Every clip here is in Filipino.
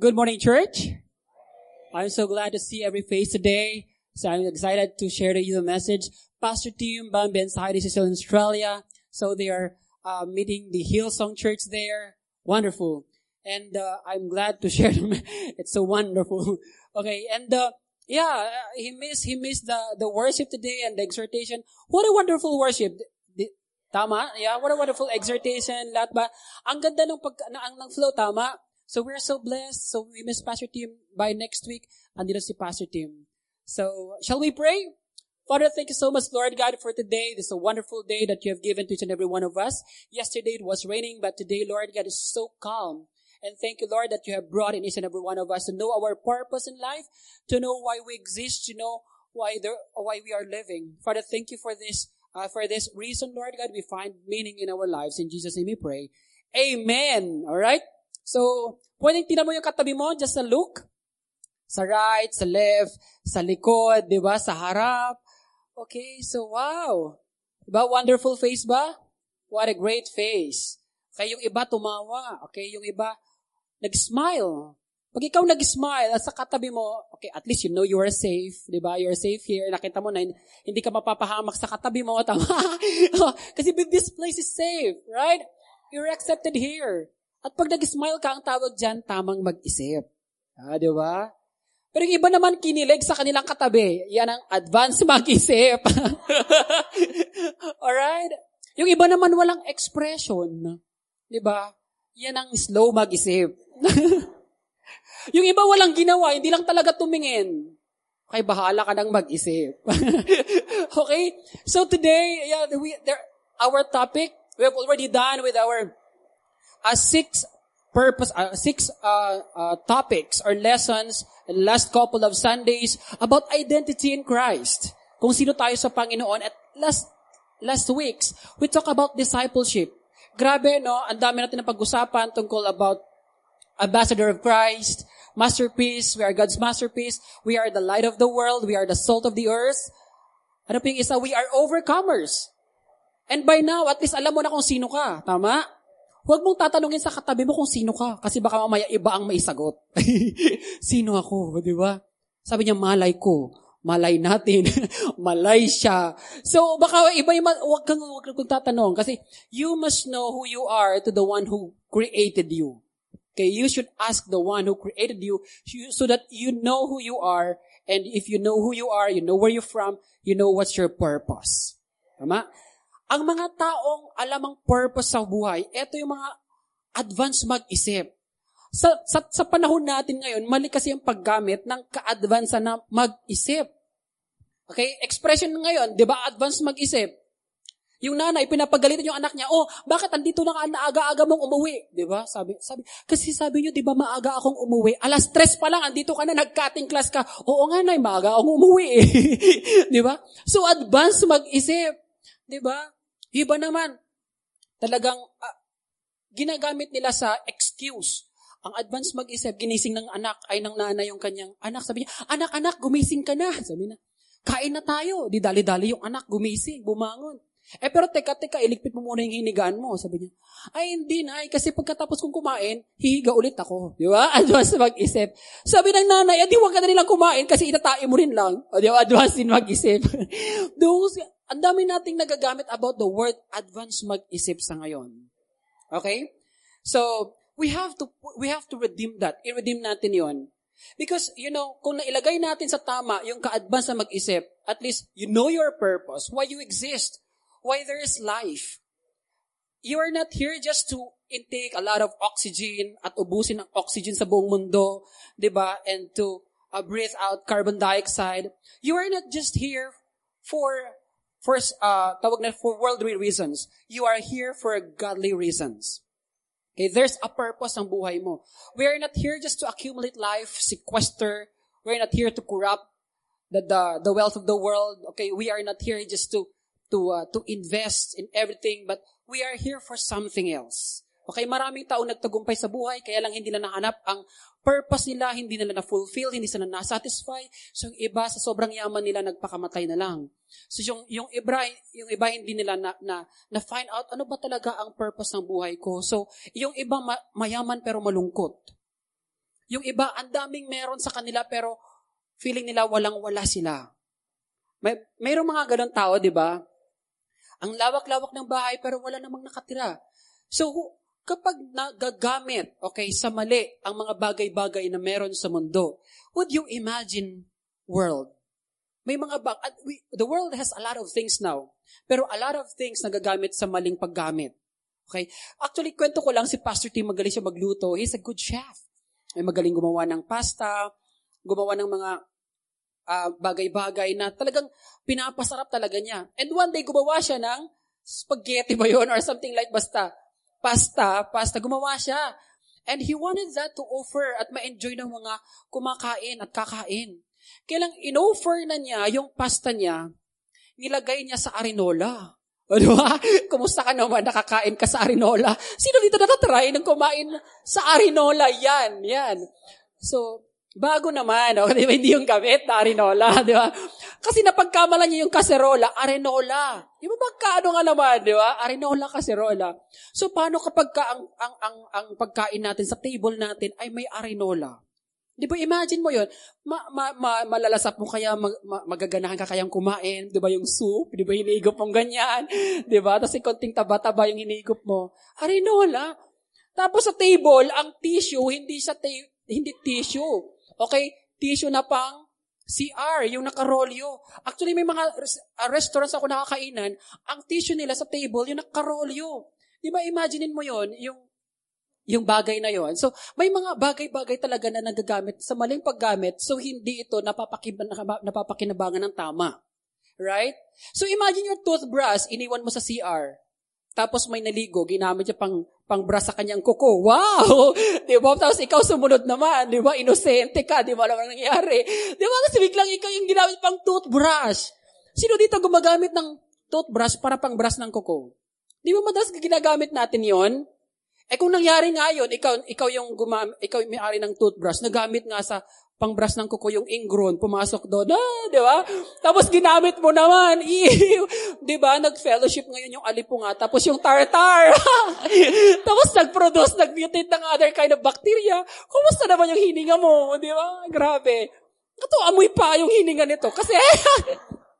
Good morning, church. I'm so glad to see every face today. So I'm excited to share to you the message. Pastor Tim Bambi and Heidi is still in Australia. So they are uh, meeting the Hillsong Church there. Wonderful. And uh, I'm glad to share them. it's so wonderful. Okay, and uh, yeah, he missed he missed the the worship today and the exhortation. What a wonderful worship. Tama? Yeah, what a wonderful exhortation. Lahat ba? Ang ganda ng pag na, ang ng flow tama. So we're so blessed. So we miss Pastor Tim by next week. Andito si Pastor Tim. So shall we pray? Father, thank you so much, Lord God, for today. This is a wonderful day that you have given to each and every one of us. Yesterday it was raining, but today, Lord God, is so calm. And thank you, Lord, that you have brought in each and every one of us to know our purpose in life, to know why we exist, to know why there, why we are living. Father, thank you for this, uh, for this reason, Lord God, we find meaning in our lives. In Jesus' name we pray. Amen. All right? So, pwedeng tinan mo yung katabi mo, just a look. Sa right, sa left, sa likod, di ba? Sa harap. Okay, so wow. Diba, wonderful face ba? What a great face. Okay, yung iba tumawa. Okay, yung iba nag-smile. Pag ikaw nag-smile sa katabi mo, okay, at least you know you are safe, di ba? You are safe here. Nakita mo na hindi ka mapapahamak sa katabi mo. Tama? Kasi this place is safe, right? You're accepted here. At pag nag-smile ka, ang tawag dyan, tamang mag-isip. Ah, di ba? Pero yung iba naman kinilig sa kanilang katabi. Yan ang advance mag-isip. Alright? Yung iba naman walang expression. Di ba? Yan ang slow mag-isip. yung iba walang ginawa, hindi lang talaga tumingin. Okay, bahala ka nang mag-isip. okay? So today, yeah, we, there, our topic, we have already done with our uh, six purpose, uh, six uh, uh, topics or lessons last couple of Sundays about identity in Christ. Kung sino tayo sa Panginoon. At last, last weeks, we talk about discipleship. Grabe, no? Ang dami natin na pag-usapan tungkol about ambassador of Christ, masterpiece, we are God's masterpiece, we are the light of the world, we are the salt of the earth. Ano pa isa? We are overcomers. And by now, at least alam mo na kung sino ka. Tama? Huwag mong tatanungin sa katabi mo kung sino ka. Kasi baka mamaya iba ang maisagot. sino ako? Di ba? Sabi niya, malay ko. Malay natin. malay siya. So, baka iba yung, huwag kang, huwag kang tatanong. Kasi, you must know who you are to the one who created you. Okay, you should ask the one who created you so that you know who you are. And if you know who you are, you know where you're from, you know what's your purpose. Tama? Ang mga taong alam ang purpose sa buhay, ito yung mga advance mag-isip. Sa, sa, sa panahon natin ngayon, mali kasi yung paggamit ng ka-advance na mag-isip. Okay? Expression ngayon, di ba, advance mag-isip. Yung nanay, pinapagalitan yung anak niya, oh, bakit andito na ka, naaga-aga mong umuwi? Di ba? Sabi, sabi, kasi sabi niyo, di ba, maaga akong umuwi. Alas tres pa lang, andito ka na, nag-cutting class ka. Oo nga, nay, maaga akong umuwi. di ba? So, advance mag-isip. Di ba? Iba naman, talagang uh, ginagamit nila sa excuse. Ang advance mag-isip, ginising ng anak ay ng nanay yung kanyang anak. Sabi niya, anak, anak, gumising ka na. Sabi na, kain na tayo. Di dali-dali yung anak, gumising, bumangon. Eh pero teka, teka, iligpit mo muna yung hinigaan mo. Sabi niya, ay hindi na, ay, kasi pagkatapos kong kumain, hihiga ulit ako. Di ba? Advance mag-isip. Sabi ng nanay, adi huwag ka na nilang kumain kasi itatae mo rin lang. O di ba? Advance din mag-isip. Those, ang dami nating nagagamit about the word advance mag-isip sa ngayon. Okay? So, we have to, we have to redeem that. I-redeem natin yon. Because, you know, kung nailagay natin sa tama yung ka-advance na mag-isip, at least you know your purpose, why you exist, why there is life. You are not here just to intake a lot of oxygen at ubusin ang oxygen sa buong mundo, di ba? And to uh, breathe out carbon dioxide. You are not just here for for uh, tawag na for worldly reasons. You are here for godly reasons. Okay, there's a purpose ng buhay mo. We are not here just to accumulate life, sequester. We are not here to corrupt the, the, the wealth of the world. Okay, we are not here just to to uh, to invest in everything, but we are here for something else. Okay, maraming tao nagtagumpay sa buhay, kaya lang hindi na nahanap ang purpose nila, hindi nila na-fulfill, hindi sila na-satisfy. So, yung iba, sa sobrang yaman nila, nagpakamatay na lang. So, yung, yung, iba, yung iba, hindi nila na, na, na find out, ano ba talaga ang purpose ng buhay ko? So, yung iba, ma- mayaman pero malungkot. Yung iba, ang daming meron sa kanila pero feeling nila walang-wala sila. May, mayroong mga ganun tao, di ba? Ang lawak-lawak ng bahay pero wala namang nakatira. So, kapag nagagamit, okay, sa mali ang mga bagay-bagay na meron sa mundo, would you imagine world? May mga bag, we, the world has a lot of things now. Pero a lot of things nagagamit sa maling paggamit. Okay? Actually, kwento ko lang si Pastor Tim, magaling siya magluto. He's a good chef. Ay magaling gumawa ng pasta, gumawa ng mga uh, bagay-bagay na talagang pinapasarap talaga niya. And one day, gumawa siya ng spaghetti ba yun or something like basta. Pasta, pasta, gumawa siya. And he wanted that to offer at ma-enjoy ng mga kumakain at kakain. Kaya lang, in-offer na niya yung pasta niya, nilagay niya sa arinola. O, di ba? Kumusta ka naman? Nakakain ka sa Arinola. Sino dito natatry ng kumain sa Arinola? Yan, yan. So, bago naman, oh, di ba? Hindi yung gamit na Arinola, di ba? Kasi napagkamalan niya yung kaserola, Arinola. Di ba magkano nga naman, di ba? Arinola, kaserola. So, paano kapag ka ang, ang, ang, ang pagkain natin sa table natin ay may Arinola? Di ba, imagine mo yon ma, ma, ma, malalasap mo kaya, mag, ma, magaganahan ka kayang kumain. Di ba yung soup? Di ba hinigop mong ganyan? Di ba? Tapos konting taba-taba yung hinigop mo. Arinola. Tapos sa table, ang tissue, hindi sa ta- hindi tissue. Okay? Tissue na pang CR, yung nakarolyo. Actually, may mga uh, restaurants ako nakakainan, ang tissue nila sa table, yung nakarolyo. Di ba, imaginein mo yon yung yung bagay na yon. So, may mga bagay-bagay talaga na nagagamit sa maling paggamit, so hindi ito napapakinabangan ng tama. Right? So, imagine your toothbrush, iniwan mo sa CR. Tapos may naligo, ginamit niya pang, pang brush sa kanyang kuko. Wow! di ba? Tapos ikaw sumunod naman, di ba? Inosente ka, di ba? Alam nangyayari. Di ba? Kasi biglang ikaw yung ginamit pang toothbrush. Sino dito gumagamit ng toothbrush para pang brush ng kuko? Di ba madalas ginagamit natin yon? Eh kung nangyari nga yun, ikaw, ikaw yung gumam, ikaw yung may-ari ng toothbrush, nagamit nga sa pangbrush ng kuko yung ingron, pumasok doon, ah, di ba? Tapos ginamit mo naman, ew, di ba? Nag-fellowship ngayon yung alipunga, tapos yung tartar. tapos nag-produce, nag-mutate ng other kind of bacteria. Kumusta naman yung hininga mo, di ba? Grabe. Ito, amoy pa yung hininga nito. Kasi,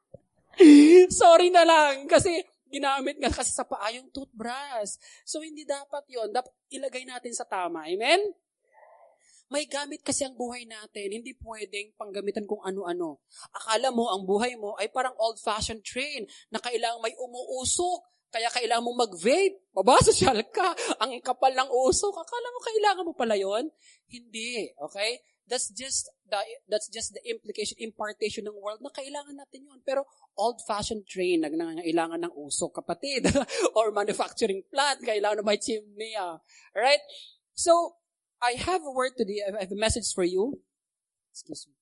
sorry na lang, kasi Ginamit nga kasi sa paa yung toothbrush. So, hindi dapat yon Dapat ilagay natin sa tama. Amen? May gamit kasi ang buhay natin. Hindi pwedeng panggamitan kung ano-ano. Akala mo, ang buhay mo ay parang old-fashioned train na kailangang may umuusok. Kaya kailangan mo mag-vape. Mabasosyal ka. Ang kapal ng usok. Akala mo kailangan mo pala yon Hindi. Okay? That's just the, that's just the implication, impartation ng world na kailangan natin yun. Pero old-fashioned train, nangangailangan ng usok, kapatid. or manufacturing plant, kailangan na may chimney. Ah. Right? So, I have a word today. I have a message for you. Excuse me.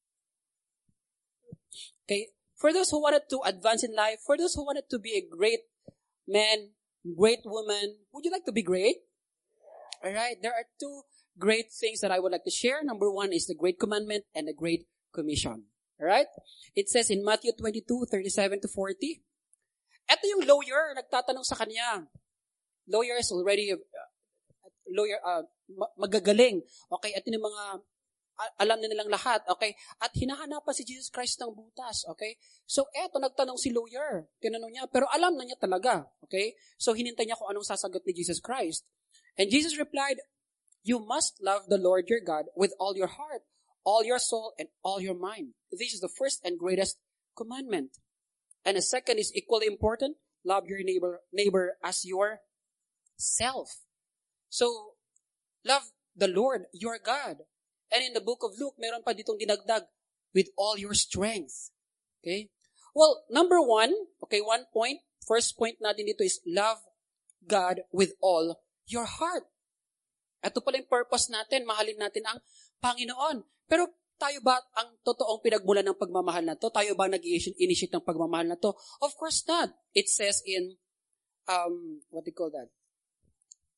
Okay. For those who wanted to advance in life, for those who wanted to be a great man, great woman, would you like to be great? All right. There are two great things that I would like to share. Number one is the Great Commandment and the Great Commission. Alright? It says in Matthew 22, 37 to 40. Ito yung lawyer, nagtatanong sa kanya. Lawyer is already, uh, lawyer, uh, magagaling. Okay, at yung mga alam na nilang lahat, okay? At hinahanapan si Jesus Christ ng butas, okay? So, eto, nagtanong si lawyer. Tinanong niya, pero alam na niya talaga, okay? So, hinintay niya kung anong sasagot ni Jesus Christ. And Jesus replied, You must love the Lord your God with all your heart, all your soul, and all your mind. This is the first and greatest commandment. And the second is equally important. Love your neighbor, neighbor as your self. So, love the Lord, your God. And in the book of Luke, meron pa ditong dinagdag, with all your strength. Okay? Well, number one, okay, one point, first point natin dito is love God with all your heart. Ito pala yung purpose natin, mahalin natin ang Panginoon. Pero tayo ba ang totoong pinagmulan ng pagmamahal na to? Tayo ba nag-initiate ng pagmamahal na to? Of course not. It says in, um, what do you call that?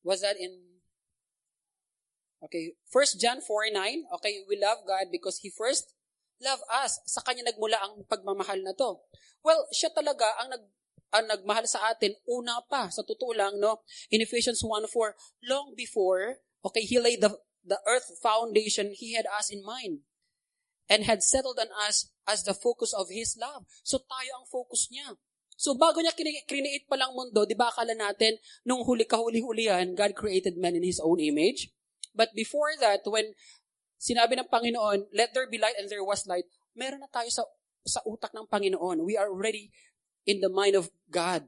Was that in, okay, 1 John 4, 9, okay, we love God because He first loved us. Sa Kanya nagmula ang pagmamahal na to. Well, siya talaga ang nag, ang nagmahal sa atin una pa, sa totoo lang, no? In Ephesians 1.4, long before Okay, he laid the the earth foundation, He had us in mind and had settled on us as the focus of His love. So tayo ang focus niya. So bago niya create pa lang mundo, di ba akala natin, nung huli kahuli-hulihan, God created man in His own image. But before that, when sinabi ng Panginoon, let there be light and there was light, meron na tayo sa, sa utak ng Panginoon. We are already in the mind of God.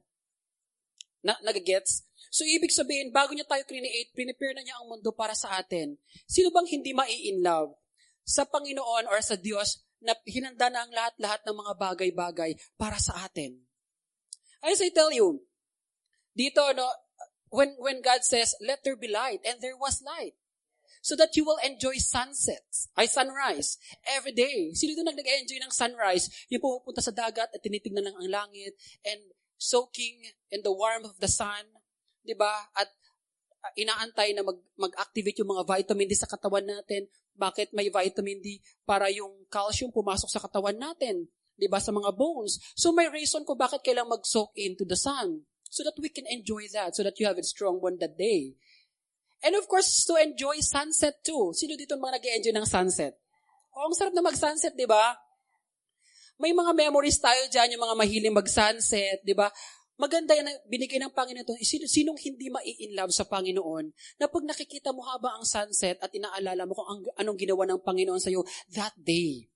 Na, nagagets? So, ibig sabihin, bago niya tayo create, prepare na niya ang mundo para sa atin. Sino bang hindi mai-in love sa Panginoon or sa Diyos na hinanda na ang lahat-lahat ng mga bagay-bagay para sa atin? As I tell you, dito, no, when, when God says, let there be light, and there was light. So that you will enjoy sunsets, ay sunrise, every day. Sino doon nag-enjoy ng sunrise? Yung pumupunta sa dagat at tinitignan ng ang langit and soaking in the warmth of the sun, di ba? At uh, inaantay na mag, mag-activate yung mga vitamin D sa katawan natin. Bakit may vitamin D? Para yung calcium pumasok sa katawan natin. 'Di ba, sa mga bones. So may reason ko bakit kailang mag-soak into the sun so that we can enjoy that, so that you have a strong one that day. And of course, to enjoy sunset too. Sino dito mga nag enjoy ng sunset? Oh, ang sarap na mag-sunset, di ba? May mga memories tayo dyan, yung mga mahiling mag-sunset, di ba? Maganda yan, binigay ng Panginoon. Sino, sinong hindi mai-in love sa Panginoon na pag nakikita mo haba ang sunset at inaalala mo kung ang, anong ginawa ng Panginoon sa iyo that day.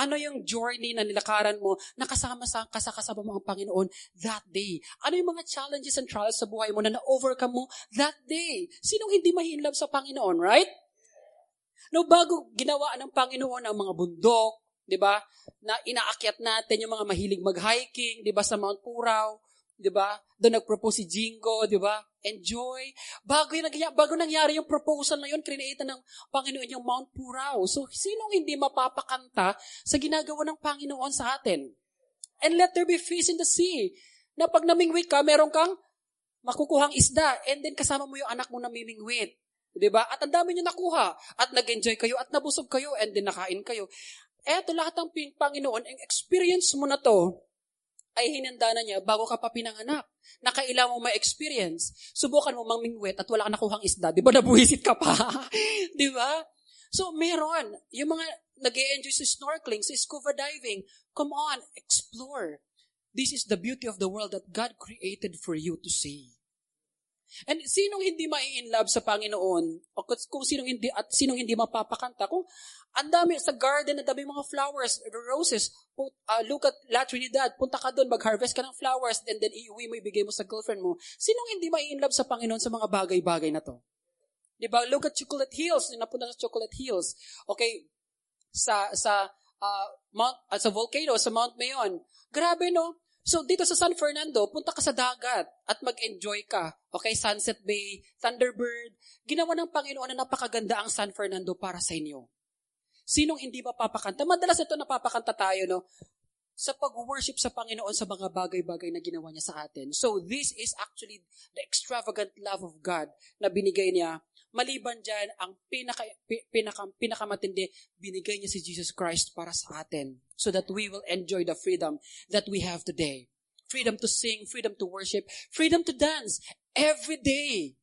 Ano yung journey na nilakaran mo na kasama sa kasakasama mo ang Panginoon that day? Ano yung mga challenges and trials sa buhay mo na na-overcome mo that day? Sinong hindi mahinlove sa Panginoon, right? No, bago ginawa ng Panginoon ang mga bundok, 'di ba? Na inaakyat natin yung mga mahilig mag-hiking, 'di ba sa Mount Puraw, 'di ba? Doon nag-propose si Jingo, 'di ba? enjoy. Bago, yung, bago nangyari yung proposal na yun, create ng Panginoon yung Mount Purao. So, sinong hindi mapapakanta sa ginagawa ng Panginoon sa atin? And let there be fish in the sea. Na pag namingwit ka, meron kang makukuhang isda. And then kasama mo yung anak mo namimingwit. Diba? At ang dami nyo nakuha. At nag-enjoy kayo at nabusog kayo and then nakain kayo. Eto lahat ng Panginoon, ang experience mo na to, ay hinanda na niya bago ka pa pinanganak. Na kailangan mo ma-experience. Subukan mo mamingwit at wala ka nakuhang isda. Di ba nabuhisit ka pa? Di ba? So, meron. Yung mga nag enjoy sa snorkeling, sa scuba diving, come on, explore. This is the beauty of the world that God created for you to see. And sinong hindi mai-in love sa Panginoon? O kung sinong hindi, at sinong hindi mapapakanta? Kung ang dami sa garden, ang dami mga flowers, roses. Uh, look at La Trinidad. Punta ka doon, mag-harvest ka ng flowers, and then iuwi mo, ibigay mo sa girlfriend mo. Sinong hindi mai-in love sa Panginoon sa mga bagay-bagay na to? Diba? Look at Chocolate Hills. Napunta sa Chocolate Hills. Okay, sa sa uh, Mount, uh, sa volcano, sa Mount Mayon. Grabe, no? So, dito sa San Fernando, punta ka sa dagat at mag-enjoy ka. Okay, Sunset Bay, Thunderbird. Ginawa ng Panginoon na napakaganda ang San Fernando para sa inyo. Sinong hindi mapapakanta? Madalas ito napapakanta tayo, no? Sa pag-worship sa Panginoon sa mga bagay-bagay na ginawa niya sa atin. So, this is actually the extravagant love of God na binigay niya. Maliban dyan, ang pinaka, pinaka, pinakamatindi, binigay niya si Jesus Christ para sa atin so that we will enjoy the freedom that we have today. Freedom to sing, freedom to worship, freedom to dance every day.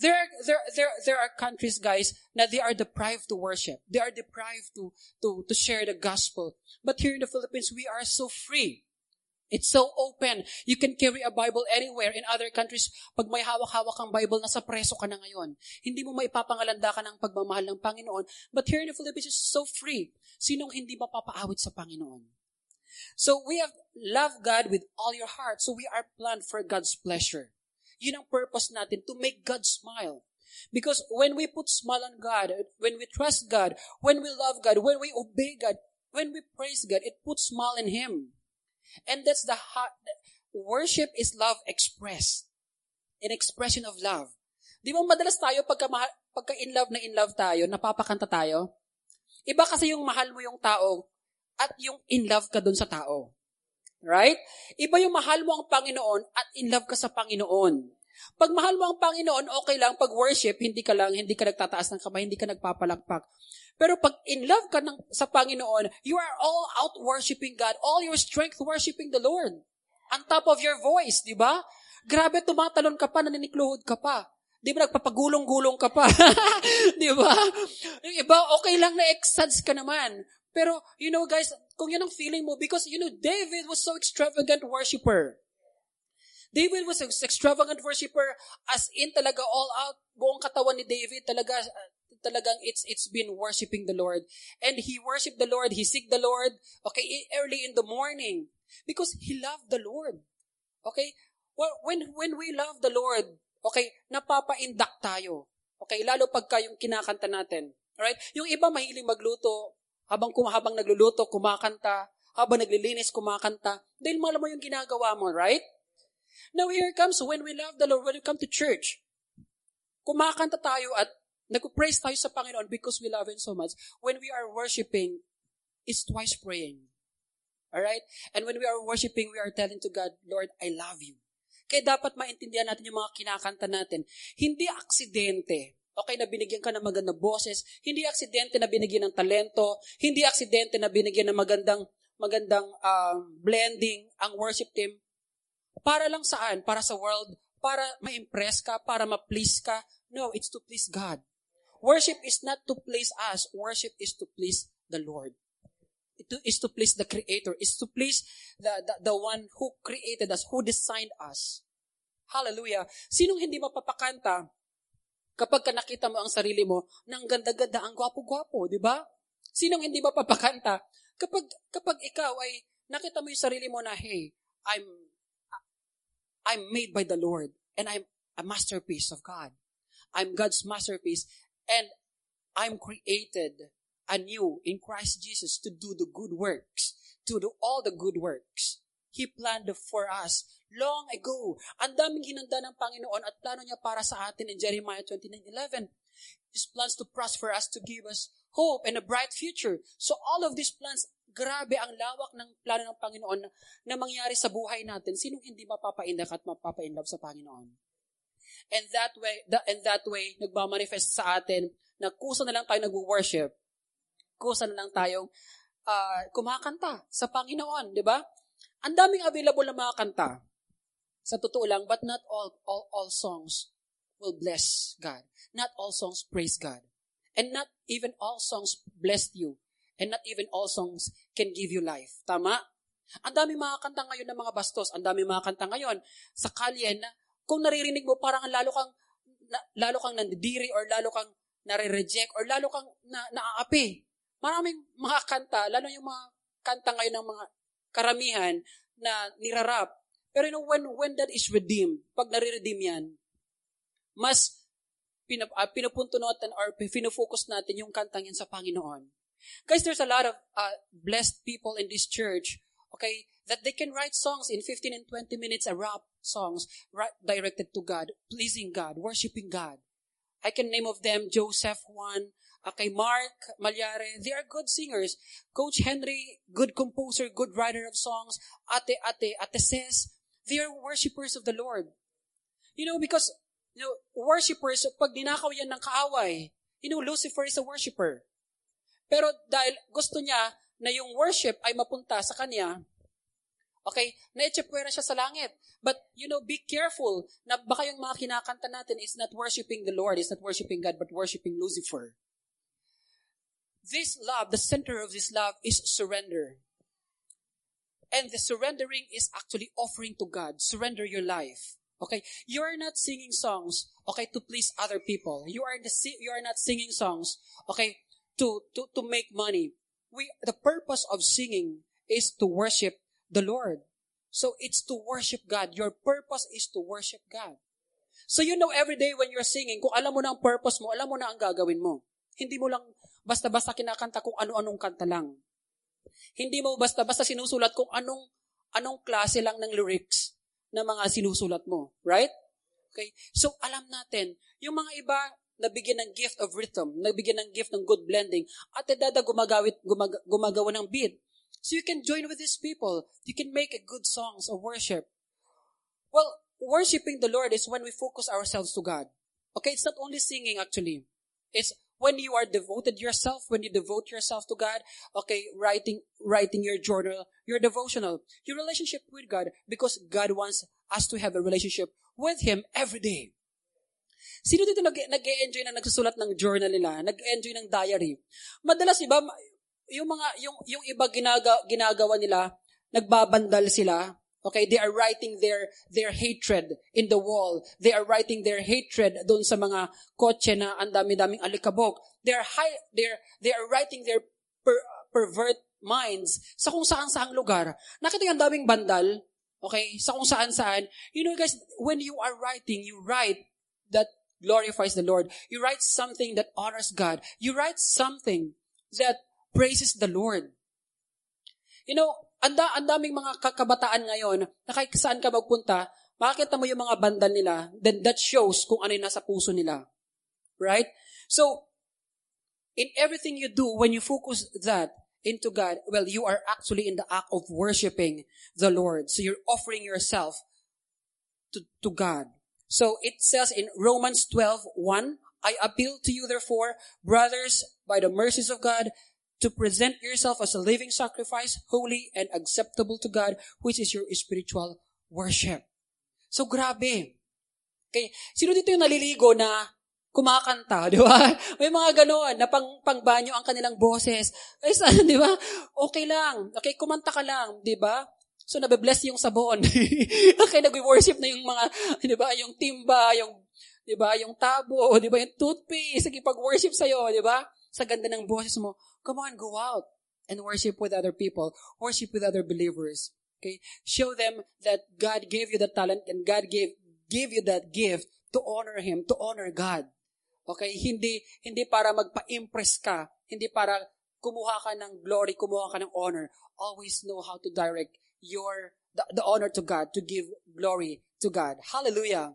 There, there, there, there are countries, guys, that they are deprived to worship. They are deprived to, to, to share the gospel. But here in the Philippines, we are so free. It's so open. You can carry a Bible anywhere. In other countries, pag may hawak-hawak kang Bible, nasa preso ka na ngayon. Hindi mo maipapangalanda ka ng pagmamahal ng Panginoon. But here in the Philippines, it's so free. Sinong hindi mapapaawit sa Panginoon? So we have love God with all your heart. So we are planned for God's pleasure. Yun ang purpose natin, to make God smile. Because when we put smile on God, when we trust God, when we love God, when we obey God, when we praise God, it puts smile in Him. And that's the heart. Worship is love expressed. An expression of love. Di ba madalas tayo pagka, pagka in love na in love tayo, napapakanta tayo? Iba kasi yung mahal mo yung tao at yung in love ka dun sa tao. Right? Iba yung mahal mo ang Panginoon at in love ka sa Panginoon. Pag mahal mo ang Panginoon, okay lang. Pag worship, hindi ka lang, hindi ka nagtataas ng kamay, hindi ka nagpapalakpak. Pero pag in love ka ng, sa Panginoon, you are all out worshiping God, all your strength worshiping the Lord. On top of your voice, di ba? Grabe, tumatalon ka pa, naninikluhod ka pa. Di ba nagpapagulong-gulong ka pa? di ba? Yung iba, okay lang na exads ka naman. Pero, you know guys, kung yun ang feeling mo, because, you know, David was so extravagant worshiper. David was an extravagant worshiper as in talaga all out, buong katawan ni David talaga, talagang it's, it's been worshiping the Lord. And he worshiped the Lord, he seek the Lord, okay, early in the morning. Because he loved the Lord. Okay? Well, when, when we love the Lord, okay, napapaindak tayo. Okay, lalo pagka yung kinakanta natin. Alright? Yung iba mahiling magluto, habang, habang nagluluto, kumakanta, habang naglilinis, kumakanta. Dahil malam mo yung ginagawa mo, right? Now here comes when we love the Lord, when we come to church, kumakanta tayo at nag-praise tayo sa Panginoon because we love Him so much. When we are worshiping, it's twice praying. Alright? And when we are worshiping, we are telling to God, Lord, I love you. Kaya dapat maintindihan natin yung mga kinakanta natin. Hindi aksidente. Okay, na binigyan ka ng magandang boses. Hindi aksidente na binigyan ng talento. Hindi aksidente na binigyan ng magandang magandang uh, blending ang worship team. Para lang saan? Para sa world? Para ma-impress ka? Para ma-please ka? No, it's to please God. Worship is not to please us. Worship is to please the Lord. It is to please the Creator. Is to please the, the, the one who created us, who designed us. Hallelujah. Sinong hindi mapapakanta kapag ka nakita mo ang sarili mo ng ganda-ganda, ang gwapo-gwapo, di ba? Sinong hindi mapapakanta kapag, kapag ikaw ay nakita mo yung sarili mo na, hey, I'm I'm made by the Lord and I'm a masterpiece of God. I'm God's masterpiece and I'm created anew in Christ Jesus to do the good works, to do all the good works. He planned for us long ago. Ang daming hinanda ng Panginoon at plano niya para sa atin in Jeremiah 29:11. His plans to prosper us, to give us hope and a bright future. So all of these plans Grabe ang lawak ng plano ng Panginoon na, na mangyari sa buhay natin. Sinong hindi mapapaindak at mapapainlove sa Panginoon? And that way, the, and that way, nagmamanifest sa atin na kusa na lang tayo nag-worship. Kusa na lang tayong uh, kumakanta sa Panginoon, di ba? Ang daming available na mga kanta. Sa totoo lang, but not all, all, all songs will bless God. Not all songs praise God. And not even all songs bless you. And not even all songs can give you life. Tama? Ang dami mga kanta ngayon ng mga bastos. Ang dami mga kanta ngayon sa kalye na kung naririnig mo, parang lalo kang, na, lalo kang nandidiri or lalo kang nare-reject or lalo kang na, naaapi. Maraming mga kanta, lalo yung mga kanta ngayon ng mga karamihan na nirarap. Pero you know, when, when that is redeemed, pag nare-redeem yan, mas pinap, uh, pinupunto natin or pinufocus natin yung kantang yan sa Panginoon. Guys, there's a lot of uh, blessed people in this church, okay, that they can write songs in 15 and 20 minutes, a rap songs right, directed to God, pleasing God, worshiping God. I can name of them Joseph Juan, okay, Mark Malyare. They are good singers. Coach Henry, good composer, good writer of songs. Ate, ate, ate says, they are worshipers of the Lord. You know, because, you know, worshipers, pag dinakaw yan ng kaaway, you know, Lucifer is a worshiper. Pero dahil gusto niya na yung worship ay mapunta sa kanya, okay, na-echepwera siya sa langit. But, you know, be careful na baka yung mga kinakanta natin is not worshiping the Lord, is not worshiping God, but worshiping Lucifer. This love, the center of this love is surrender. And the surrendering is actually offering to God. Surrender your life. Okay? You are not singing songs, okay, to please other people. You are, the, you are not singing songs, okay, to, to, to make money. We, the purpose of singing is to worship the Lord. So it's to worship God. Your purpose is to worship God. So you know every day when you're singing, kung alam mo na ang purpose mo, alam mo na ang gagawin mo. Hindi mo lang basta-basta kinakanta kung ano-anong kanta lang. Hindi mo basta-basta sinusulat kung anong anong klase lang ng lyrics na mga sinusulat mo. Right? Okay? So alam natin, yung mga iba, nabigyan ng gift of rhythm, nabigyan ng gift ng good blending, at dada gumagawit, gumag, gumagawa ng beat. So you can join with these people. You can make a good songs of worship. Well, worshiping the Lord is when we focus ourselves to God. Okay, it's not only singing actually. It's when you are devoted yourself, when you devote yourself to God, okay, writing, writing your journal, your devotional, your relationship with God, because God wants us to have a relationship with Him every day. Sino dito nag- nag-enjoy na nagsusulat ng journal nila, nag-enjoy ng diary? Madalas iba yung mga yung yung iba ginaga, ginagawa nila, nagbabandal sila. Okay, they are writing their their hatred in the wall. They are writing their hatred doon sa mga kotse na ang dami-daming alikabok. They are high, they are, they are writing their per, pervert minds sa kung saan-saang lugar. Nakita yung daming bandal, okay, sa kung saan-saan. You know guys, when you are writing, you write glorifies the Lord. You write something that honors God. You write something that praises the Lord. You know, anda, ang daming mga kakabataan ngayon na kahit saan ka magpunta, makikita mo yung mga bandal nila, then that shows kung ano yung nasa puso nila. Right? So, in everything you do, when you focus that into God, well, you are actually in the act of worshiping the Lord. So you're offering yourself to, to God. So it says in Romans 12, 1, I appeal to you therefore, brothers, by the mercies of God, to present yourself as a living sacrifice, holy and acceptable to God, which is your spiritual worship. So grabe. Okay, sino dito yung naliligo na kumakanta, di ba? May mga ganoon na pang, pangbanyo ang kanilang boses. Ay, saan, di ba? Okay lang. Okay, kumanta ka lang, di ba? So, nabe-bless yung sabon. okay, nag-worship na yung mga, di ba, yung timba, yung, di ba, yung tabo, di ba, yung toothpaste, sige, pag-worship sa'yo, di ba? Sa ganda ng boses mo, come on, go out and worship with other people. Worship with other believers. Okay? Show them that God gave you the talent and God gave, gave you that gift to honor Him, to honor God. Okay? Hindi, hindi para magpa-impress ka, hindi para kumuha ka ng glory, kumuha ka ng honor. Always know how to direct your the, the honor to God, to give glory to God. Hallelujah.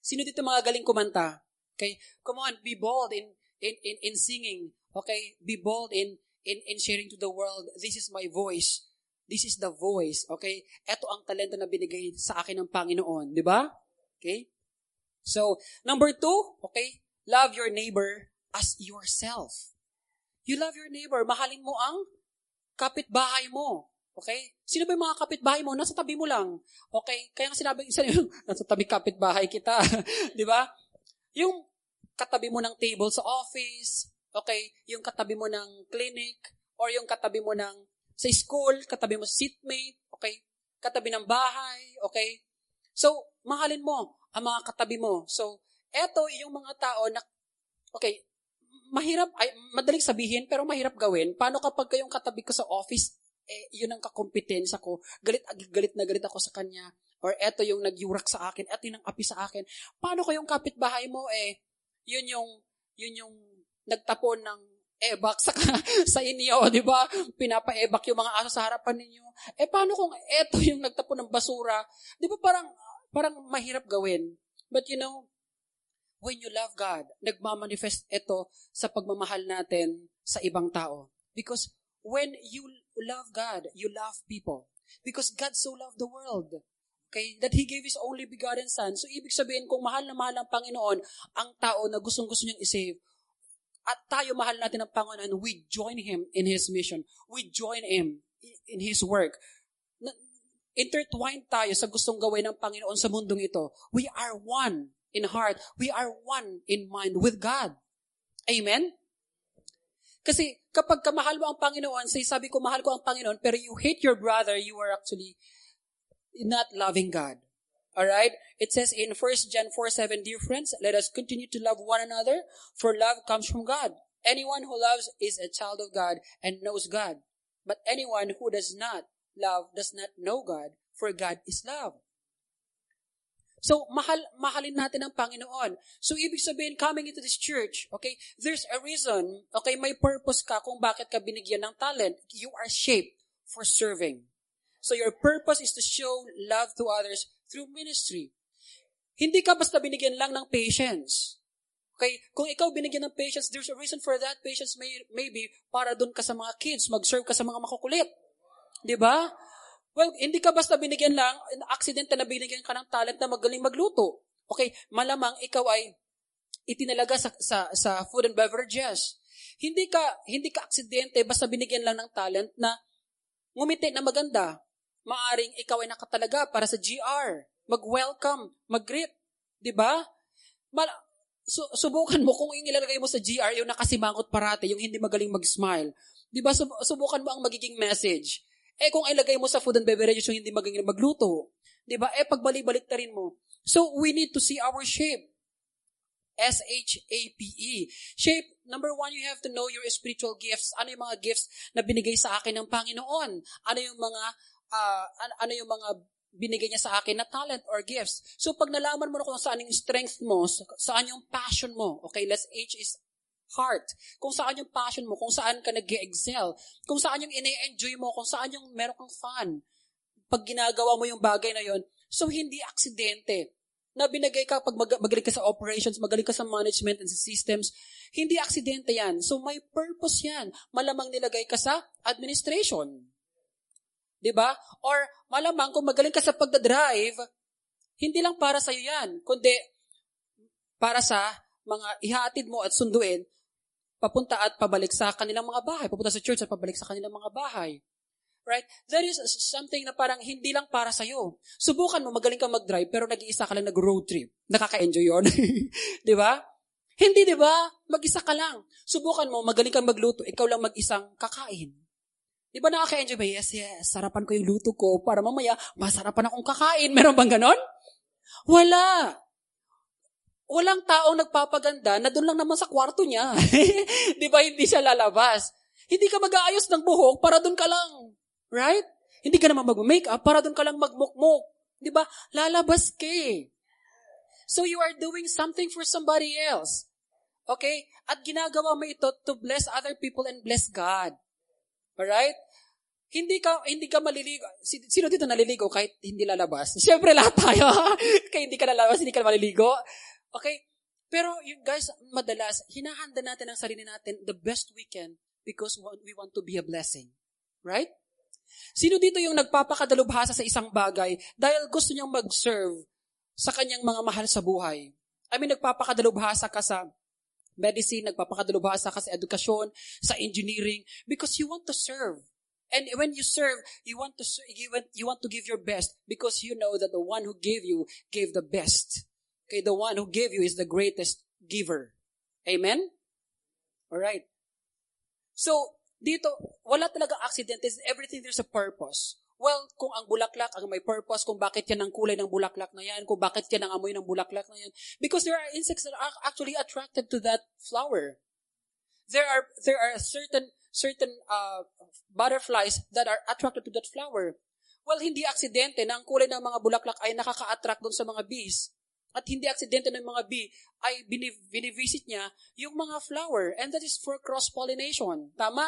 Sino dito mga galing kumanta? Okay? Come on, be bold in in in, in singing. Okay? Be bold in in in sharing to the world, this is my voice. This is the voice, okay? Ito ang talento na binigay sa akin ng Panginoon, di ba? Okay? So, number two, okay? Love your neighbor as yourself. You love your neighbor. Mahalin mo ang kapitbahay mo. Okay? Sino ba yung mga kapitbahay mo? Nasa tabi mo lang. Okay? Kaya nga sinabi, isa yung, nasa tabi kapitbahay kita. Di ba? Yung katabi mo ng table sa office, okay? Yung katabi mo ng clinic, or yung katabi mo ng sa school, katabi mo seatmate, okay? Katabi ng bahay, okay? So, mahalin mo ang mga katabi mo. So, eto yung mga tao na, okay, mahirap, ay, madaling sabihin, pero mahirap gawin. Paano kapag kayong katabi ko sa office, eh, yun ang kakompetensya ko. Galit, galit na galit ako sa kanya. Or eto yung nagyurak sa akin, eto yung api sa akin. Paano ko yung kapitbahay mo, eh, yun yung, yun yung nagtapon ng ebak sa, sa inyo, di ba? Pinapa-ebak yung mga aso sa harapan ninyo. Eh, paano kung eto yung nagtapon ng basura? Di ba parang, parang mahirap gawin? But you know, when you love God, nagmamanifest ito sa pagmamahal natin sa ibang tao. Because when you love God, you love people. Because God so loved the world. Okay? That He gave His only begotten Son. So, ibig sabihin, kung mahal na mahal ang Panginoon, ang tao na gustong-gusto niyang isave, at tayo mahal natin ang Panginoon, we join Him in His mission. We join Him in His work. Intertwined tayo sa gustong gawin ng Panginoon sa mundong ito. We are one in heart. We are one in mind with God. Amen? Kasi kapag kamahal mo ang Panginoon, say, sabi ko, mahal ko ang Panginoon, pero you hate your brother, you are actually not loving God. Alright? It says in 1 John 4, 7, Dear friends, let us continue to love one another, for love comes from God. Anyone who loves is a child of God and knows God. But anyone who does not love does not know God, for God is love. So, mahal, mahalin natin ang Panginoon. So, ibig sabihin, coming into this church, okay, there's a reason, okay, may purpose ka kung bakit ka binigyan ng talent. You are shaped for serving. So, your purpose is to show love to others through ministry. Hindi ka basta binigyan lang ng patience. Okay? Kung ikaw binigyan ng patience, there's a reason for that. Patience may, maybe para doon ka sa mga kids, mag-serve ka sa mga makukulit. Di ba? Well, hindi ka basta binigyan lang, aksidente na binigyan ka ng talent na magaling magluto. Okay, malamang ikaw ay itinalaga sa, sa, sa food and beverages. Hindi ka, hindi ka aksidente basta binigyan lang ng talent na ngumiti na maganda. Maaring ikaw ay nakatalaga para sa GR, mag-welcome, mag-greet. Di ba? mal- su- subukan mo kung yung ilalagay mo sa GR, yung nakasimangot parate, yung hindi magaling mag-smile. Di ba, sub- subukan mo ang magiging message. Eh kung ilagay mo sa food and beverages yung hindi magaling magluto, di ba, eh pagbalik-balik ta rin mo. So, we need to see our shape. S-H-A-P-E. Shape, number one, you have to know your spiritual gifts. Ano yung mga gifts na binigay sa akin ng Panginoon? Ano yung mga, uh, ano yung mga binigay niya sa akin na talent or gifts. So, pag nalaman mo na kung saan yung strength mo, saan yung passion mo, okay, let's H is heart. Kung saan yung passion mo, kung saan ka nag excel kung saan yung ine-enjoy mo, kung saan yung meron kang fun. Pag ginagawa mo yung bagay na yon so hindi aksidente na binigay ka pag mag- magaling ka sa operations, magaling ka sa management and sa systems, hindi aksidente yan. So may purpose yan. Malamang nilagay ka sa administration. 'Di ba? Or malamang kung magaling ka sa pagdadrive, hindi lang para sa iyo yan, kundi para sa mga ihatid mo at sunduin papunta at pabalik sa kanilang mga bahay, papunta sa church at pabalik sa kanilang mga bahay. Right? That is something na parang hindi lang para sa'yo. Subukan mo, magaling kang mag-drive, pero nag-iisa ka lang nag-road trip. Nakaka-enjoy yun. di ba? Hindi, di ba? Mag-isa ka lang. Subukan mo, magaling kang magluto, ikaw lang mag-isang kakain. Di ba nakaka-enjoy ba? Yes, yes, sarapan ko yung luto ko para mamaya masarapan akong kakain. Meron bang ganon? Wala walang taong nagpapaganda na doon lang naman sa kwarto niya. di ba hindi siya lalabas? Hindi ka mag-aayos ng buhok para doon ka lang. Right? Hindi ka naman mag-makeup para doon ka lang magmukmuk. Di ba? Lalabas ka eh. So you are doing something for somebody else. Okay? At ginagawa mo ito to bless other people and bless God. Alright? Hindi ka hindi ka maliligo. Sino dito naliligo kahit hindi lalabas? Siyempre lahat tayo. Kaya hindi ka lalabas, hindi ka maliligo. Okay? Pero yung guys, madalas, hinahanda natin ang sarili natin the best we can because we want to be a blessing. Right? Sino dito yung nagpapakadalubhasa sa isang bagay dahil gusto niyang mag-serve sa kanyang mga mahal sa buhay? I mean, nagpapakadalubhasa ka sa medicine, nagpapakadalubhasa ka sa edukasyon, sa engineering, because you want to serve. And when you serve, you want to you want, you want to give your best because you know that the one who gave you gave the best. Okay, the one who gave you is the greatest giver. Amen? Alright. So, dito, wala talaga accident. Is everything there's a purpose. Well, kung ang bulaklak ang may purpose, kung bakit yan ang kulay ng bulaklak na yan, kung bakit yan ang amoy ng bulaklak na yan. Because there are insects that are actually attracted to that flower. There are, there are certain, certain uh, butterflies that are attracted to that flower. Well, hindi aksidente na ang kulay ng mga bulaklak ay nakaka-attract doon sa mga bees at hindi aksidente ng mga bee, ay binivisit niya yung mga flower. And that is for cross-pollination. Tama?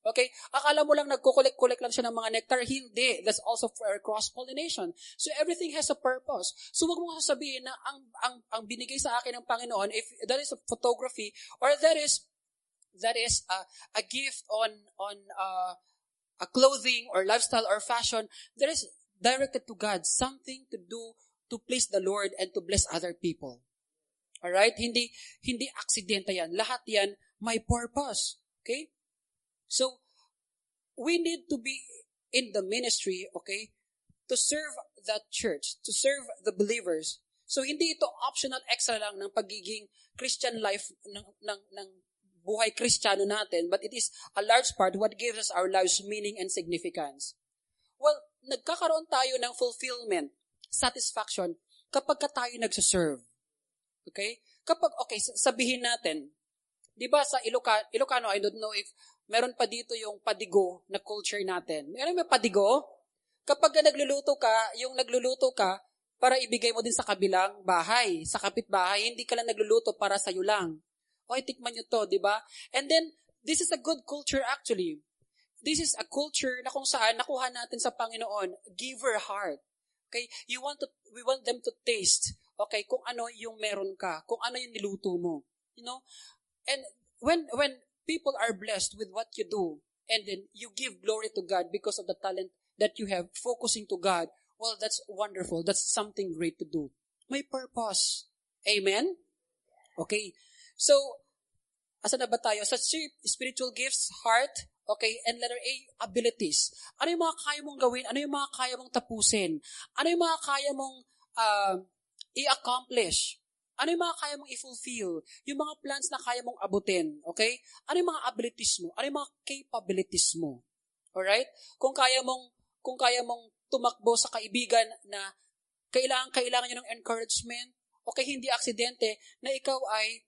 Okay? Akala mo lang nagkukulik-kulik lang siya ng mga nectar. Hindi. That's also for cross-pollination. So everything has a purpose. So wag mo sasabihin na ang, ang, ang binigay sa akin ng Panginoon, if that is a photography, or that is that is a, a gift on on uh, a clothing or lifestyle or fashion, that is directed to God. Something to do to please the Lord and to bless other people. Alright? Hindi, hindi aksidente yan. Lahat yan may purpose. Okay? So, we need to be in the ministry, okay, to serve that church, to serve the believers. So, hindi ito optional extra lang ng pagiging Christian life ng, ng, ng buhay kristyano natin, but it is a large part what gives us our lives meaning and significance. Well, nagkakaroon tayo ng fulfillment satisfaction kapag ka tayo nagsaserve. Okay? Kapag, okay, sabihin natin, di ba sa Ilocano, Ilocano, I don't know if meron pa dito yung padigo na culture natin. Ano may padigo? Kapag ka nagluluto ka, yung nagluluto ka, para ibigay mo din sa kabilang bahay, sa kapitbahay, hindi ka lang nagluluto para sa iyo lang. O, tikman nyo to, di ba? And then, this is a good culture actually. This is a culture na kung saan nakuha natin sa Panginoon, giver heart. Okay? You want to, we want them to taste, okay, kung ano yung meron ka, kung ano yung niluto mo. You know? And when, when people are blessed with what you do, and then you give glory to God because of the talent that you have, focusing to God, well, that's wonderful. That's something great to do. May purpose. Amen? Okay. So, asa na ba tayo? Sa spiritual gifts, heart, Okay? And letter A, abilities. Ano yung mga kaya mong gawin? Ano yung mga kaya mong tapusin? Ano yung mga kaya mong uh, i-accomplish? Ano yung mga kaya mong i-fulfill? Yung mga plans na kaya mong abutin. Okay? Ano yung mga abilities mo? Ano yung mga capabilities mo? Alright? Kung kaya mong, kung kaya mong tumakbo sa kaibigan na kailangan, kailangan nyo ng encouragement, okay, hindi aksidente, na ikaw ay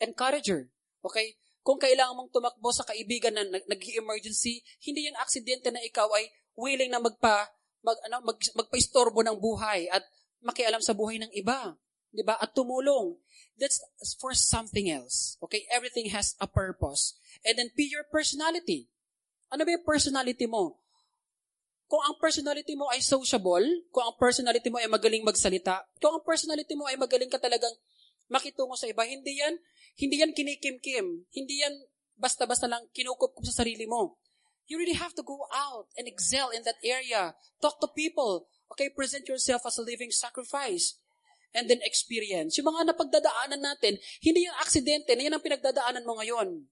encourager. Okay? Kung kailangan mong tumakbo sa kaibigan na nag-emergency, hindi yan aksidente na ikaw ay willing na magpa, mag, ano, mag, magpa-istorbo ng buhay at makialam sa buhay ng iba. 'di ba? At tumulong. That's for something else. Okay? Everything has a purpose. And then be your personality. Ano ba yung personality mo? Kung ang personality mo ay sociable, kung ang personality mo ay magaling magsalita, kung ang personality mo ay magaling ka talagang makitungo sa iba, hindi yan, hindi yan kinikimkim. Hindi yan basta-basta lang kinukup sa sarili mo. You really have to go out and excel in that area. Talk to people. Okay, present yourself as a living sacrifice. And then experience. Yung mga napagdadaanan natin, hindi yung aksidente na yan ang pinagdadaanan mo ngayon.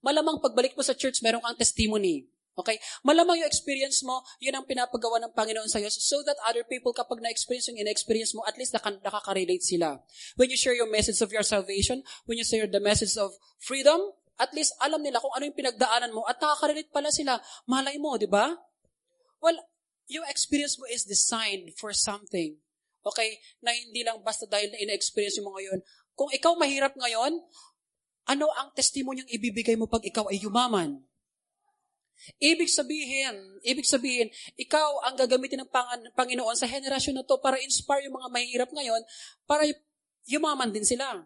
Malamang pagbalik mo sa church, meron kang testimony. Okay? Malamang yung experience mo, yun ang pinapagawa ng Panginoon sa iyo so that other people, kapag na-experience yung in-experience mo, at least nak- nakaka-relate sila. When you share your message of your salvation, when you share the message of freedom, at least alam nila kung ano yung pinagdaanan mo at nakaka-relate pala sila. Malay mo, di ba? Well, yung experience mo is designed for something. Okay? Na hindi lang basta dahil na ina-experience mo ngayon. Kung ikaw mahirap ngayon, ano ang testimonyong ibibigay mo pag ikaw ay yumaman? Ibig sabihin, ibig sabihin, ikaw ang gagamitin ng Panginoon sa henerasyon na to para inspire yung mga mahirap ngayon para yumaman din sila.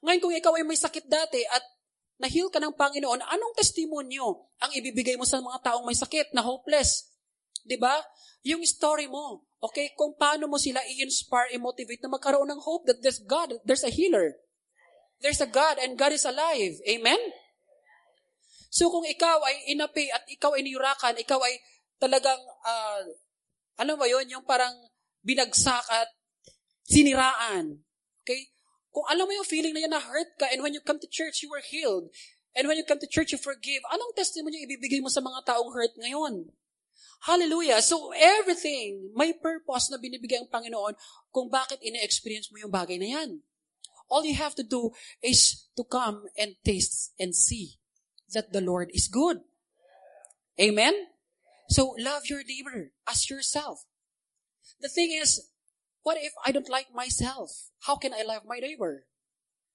Ngayon kung ikaw ay may sakit dati at nahil ka ng Panginoon, anong testimonyo ang ibibigay mo sa mga taong may sakit na hopeless? 'Di ba? Yung story mo, okay, kung paano mo sila i-inspire, i-motivate na magkaroon ng hope that there's God, there's a healer. There's a God and God is alive. Amen? So kung ikaw ay inapi at ikaw ay niyurakan, ikaw ay talagang, uh, ano ba yun, yung parang binagsak at siniraan. Okay? Kung alam mo yung feeling na yan na hurt ka and when you come to church, you were healed. And when you come to church, you forgive. Anong testimony ibibigay mo sa mga taong hurt ngayon? Hallelujah. So everything, may purpose na binibigay ang Panginoon kung bakit ina-experience mo yung bagay na yan. All you have to do is to come and taste and see that the Lord is good. Amen? So love your neighbor as yourself. The thing is, what if I don't like myself? How can I love my neighbor?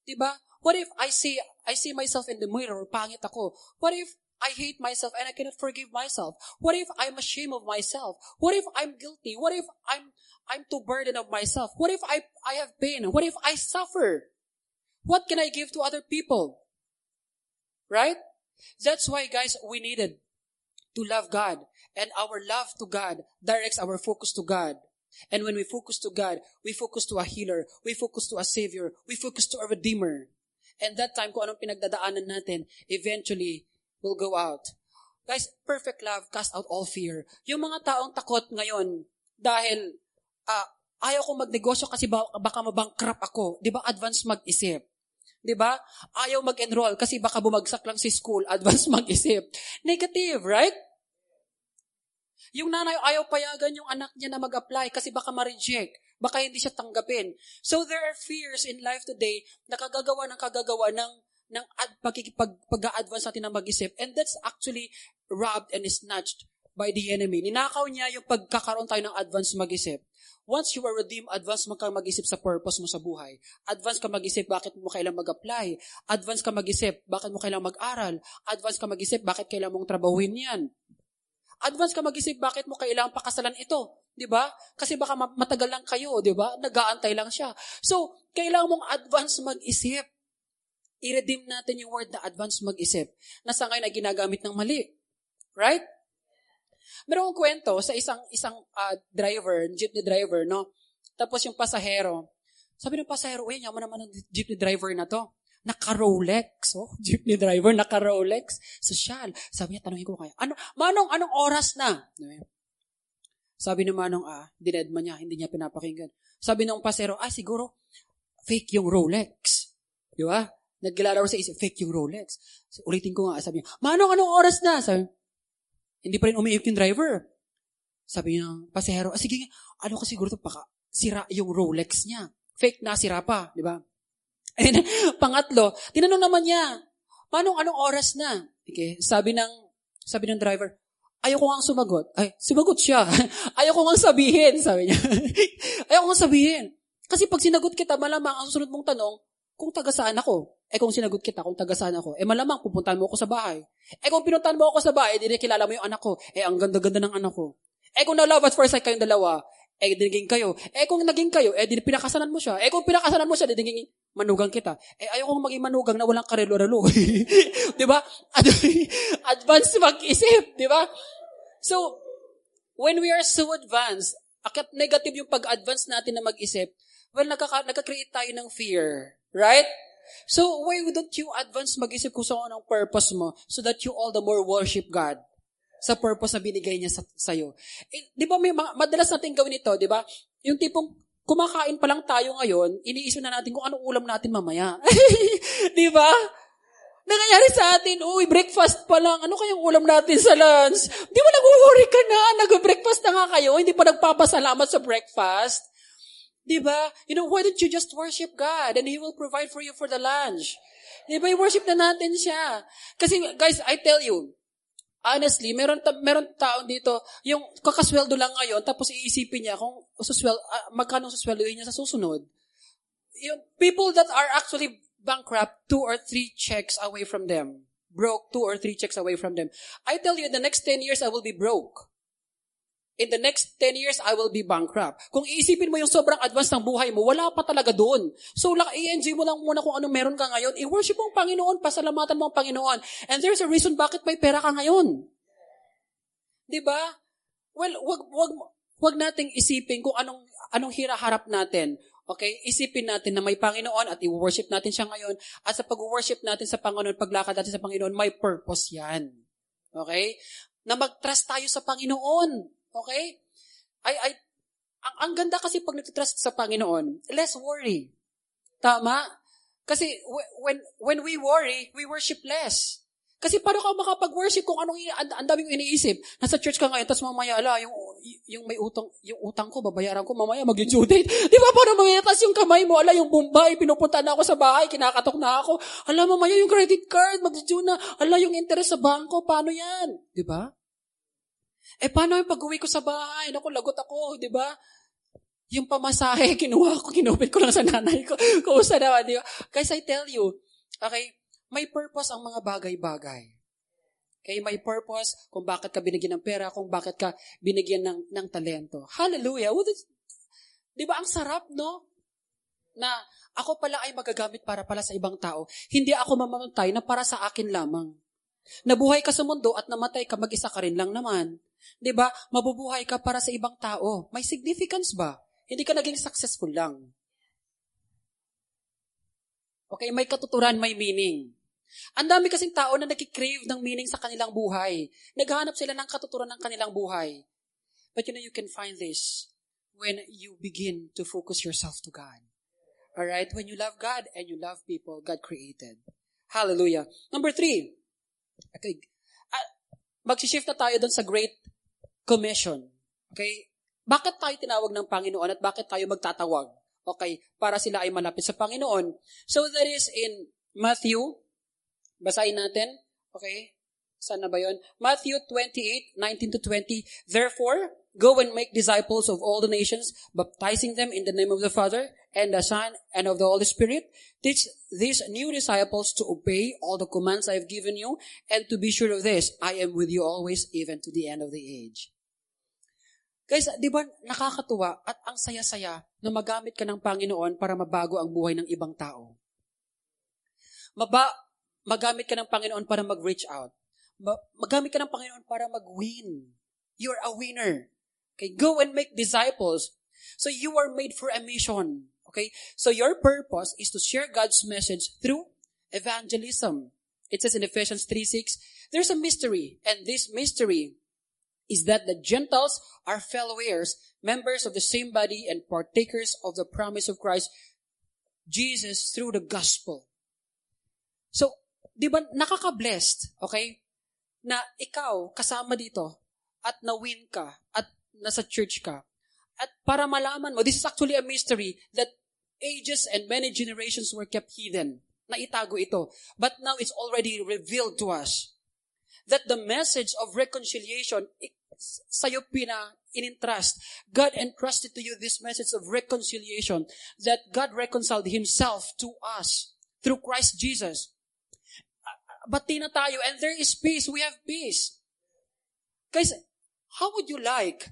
Diba? What if I see I see myself in the mirror, pangit ako? What if I hate myself and I cannot forgive myself? What if I'm ashamed of myself? What if I'm guilty? What if I'm I'm too burdened of myself? What if I I have pain? What if I suffer? What can I give to other people? Right? That's why, guys, we needed to love God. And our love to God directs our focus to God. And when we focus to God, we focus to a healer, we focus to a savior, we focus to a redeemer. And that time, kung anong pinagdadaanan natin, eventually will go out. Guys, perfect love cast out all fear. Yung mga taong takot ngayon dahil uh, ayaw ko magnegosyo kasi baka mabankrupt ako. Di ba? Advance mag-isip. 'Di ba? Ayaw mag-enroll kasi baka bumagsak lang si school, advance mag-isip. Negative, right? Yung nanay ayaw payagan yung anak niya na mag-apply kasi baka ma-reject. Baka hindi siya tanggapin. So there are fears in life today na kagagawa ng kagagawa ng ng ad, pagkikipag, pag-advance natin ng mag-isip. And that's actually robbed and snatched by the enemy. Ninakaw niya yung pagkakaroon tayo ng advance mag-isip. Once you are redeemed, advance mo kang mag-isip sa purpose mo sa buhay. Advance ka mag-isip bakit mo kailang mag-apply. Advance ka mag-isip bakit mo kailang mag-aral. Advance ka mag-isip bakit kailang mong trabahuin yan. Advance ka mag-isip bakit mo kailangang pakasalan ito. 'Di ba? Kasi baka matagal lang kayo, 'di ba? Nag-aantay lang siya. So, kailangan mong advance mag-isip. I-redeem natin yung word na advance mag-isip na sa ngayon ay ginagamit ng mali. Right? Meron akong kwento sa isang isang uh, driver, jeepney driver, no? Tapos yung pasahero, sabi ng pasahero, uy, yaman naman ng jeepney driver na to. Naka-Rolex. Oh, jeepney driver, naka-Rolex. Social. Sabi niya, tanongin ko kaya, ano, manong, anong oras na? Sabi ni Manong, ah, dinedma niya, hindi niya pinapakinggan. Sabi ng pasero, ah, siguro, fake yung Rolex. Di ba? Naglalaro sa isip, fake yung Rolex. So, ulitin ko nga, sabi niya, Manong, anong oras na? Sabi, hindi pa rin umiikot yung driver. Sabi niya, pasahero, ah, sige, ano ka siguro ito, baka sira yung Rolex niya. fake nasira pa, di ba? And pangatlo, tinanong naman niya, paano anong oras na? Okay, sabi ng sabi ng driver, ayaw ko nga sumagot. Ay, sumagot siya. ayaw ko nga sabihin, sabi niya. ayaw ko nga sabihin. Kasi pag sinagot kita, malamang ang susunod mong tanong, kung taga saan ako. Eh kung sinagot kita, kung taga saan ako, eh malamang pupuntahan mo ako sa bahay. Eh kung pinuntahan mo ako sa bahay, di kilala mo yung anak ko. Eh ang ganda-ganda ng anak ko. Eh kung na-love at first sight kayong dalawa, eh di naging kayo. Eh kung naging kayo, eh di pinakasanan mo siya. Eh kung pinakasanan mo siya, di naging manugang kita. Eh ayaw kong maging manugang na walang karelo-relo. di ba? Advance mag-isip, di ba? So, when we are so advanced, akit negative yung pag-advance natin na mag-isip, well, nagkaka- nagka-create tayo ng fear. Right? So, why don't you advance mag-isip kung saan ang purpose mo so that you all the more worship God sa purpose na binigay niya sa sa'yo. Eh, di ba may madalas natin gawin ito, di ba? Yung tipong kumakain pa lang tayo ngayon, iniisip na natin kung anong ulam natin mamaya. di ba? Nangyayari sa atin, uy, breakfast pa lang. Ano kayang ulam natin sa lunch? Di ba nag-worry ka na? Nag-breakfast na nga kayo, hindi pa nagpapasalamat sa breakfast. Di ba? You know, why don't you just worship God and He will provide for you for the lunch? Di ba? I-worship na natin siya. Kasi, guys, I tell you, honestly, meron, ta- meron taon dito, yung kakasweldo lang ngayon, tapos iisipin niya kung suswel, uh, magkano susweldoin niya sa susunod. Yung people that are actually bankrupt, two or three checks away from them. Broke, two or three checks away from them. I tell you, the next 10 years, I will be broke in the next 10 years, I will be bankrupt. Kung iisipin mo yung sobrang advance ng buhay mo, wala pa talaga doon. So, i-enjoy mo lang muna kung anong meron ka ngayon. I-worship mo ang Panginoon, pasalamatan mo ang Panginoon. And there's a reason bakit may pera ka ngayon. Ba? Well, wag, wag, wag nating isipin kung anong, anong hiraharap natin. Okay? Isipin natin na may Panginoon at i-worship natin siya ngayon. At sa pag-worship natin sa Panginoon, paglakad natin sa Panginoon, may purpose yan. Okay? Na mag-trust tayo sa Panginoon. Okay? Ay, ay, ang, ang ganda kasi pag nagtitrust sa Panginoon, less worry. Tama? Kasi when, when we worry, we worship less. Kasi paano ka makapag-worship kung anong ang, ang daming iniisip? Nasa church ka ngayon, tapos mamaya, ala, yung, yung may utang, yung utang ko, babayaran ko, mamaya mag-due date. Di ba, paano mamaya, tapos yung kamay mo, ala, yung Bombay, pinupunta na ako sa bahay, kinakatok na ako. Ala, mamaya yung credit card, mag-due na. Ala, yung interest sa bangko, paano yan? Di ba? Eh, paano yung pag-uwi ko sa bahay? Naku, lagot ako, di ba? Yung pamasahe, kinuha ko, kinupit ko lang sa nanay ko. Kusa naman, di ba? Guys, I tell you, okay, may purpose ang mga bagay-bagay. Okay, may purpose kung bakit ka binigyan ng pera, kung bakit ka binigyan ng, ng talento. Hallelujah! Di ba, ang sarap, no? Na ako pala ay magagamit para pala sa ibang tao. Hindi ako mamamatay na para sa akin lamang. Nabuhay ka sa mundo at namatay ka, mag-isa ka rin lang naman. 'Di ba? Mabubuhay ka para sa ibang tao. May significance ba? Hindi ka naging successful lang. Okay, may katuturan, may meaning. Ang dami kasing tao na nagkikrave ng meaning sa kanilang buhay. Naghahanap sila ng katuturan ng kanilang buhay. But you know, you can find this when you begin to focus yourself to God. Alright? When you love God and you love people God created. Hallelujah. Number three. Okay. Uh, magsishift na tayo doon sa Great Commission. Okay? Bakit tayo tinawag ng Panginoon at bakit tayo magtatawag? Okay, para sila ay malapit sa Panginoon. So that is in Matthew. Basahin natin. Okay? Saan na ba yun? Matthew 28, 19 to 20. Therefore, go and make disciples of all the nations, baptizing them in the name of the Father and the Son and of the Holy Spirit. Teach these new disciples to obey all the commands I have given you, and to be sure of this, I am with you always, even to the end of the age. Guys, di ba nakakatuwa at ang saya-saya na magamit ka ng Panginoon para mabago ang buhay ng ibang tao? Maba, magamit ka ng Panginoon para mag-reach out. Ma- magamit ka ng Panginoon para mag-win. You're a winner. Okay, go and make disciples. So you are made for a mission. Okay? So your purpose is to share God's message through evangelism. It says in Ephesians 3 6, there's a mystery, and this mystery is that the Gentiles are fellow heirs, members of the same body, and partakers of the promise of Christ Jesus through the gospel. So, di ba, nakaka-blessed, okay? Na ikaw, kasama dito, at na-win ka, at nasa church ka. At para malaman mo, this is actually a mystery that ages and many generations were kept hidden. Naitago ito. But now it's already revealed to us that the message of reconciliation, sa'yo pina in-entrust. God entrusted to you this message of reconciliation, that God reconciled Himself to us through Christ Jesus. Bati na tayo, and there is peace. We have peace. Guys, how would you like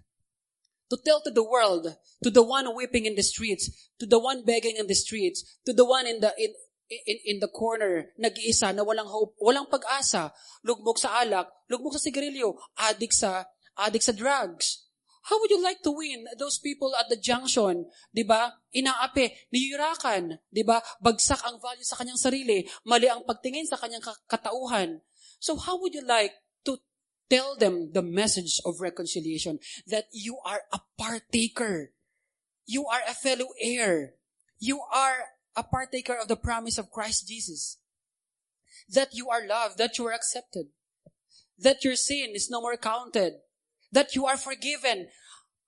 to tell to the world, to the one weeping in the streets, to the one begging in the streets, to the one in the in in, in the corner, nag-iisa na walang hope, walang pag-asa, lugmok sa alak, lugmok sa sigarilyo, adik sa adik sa drugs. How would you like to win those people at the junction? 'Di ba? Inaapi, niyurakan, 'di ba? Bagsak ang value sa kanyang sarili, mali ang pagtingin sa kanyang katauhan. So how would you like to tell them the message of reconciliation that you are a partaker. You are a fellow heir. You are a partaker of the promise of Christ Jesus. That you are loved, that you are accepted, that your sin is no more counted, that you are forgiven.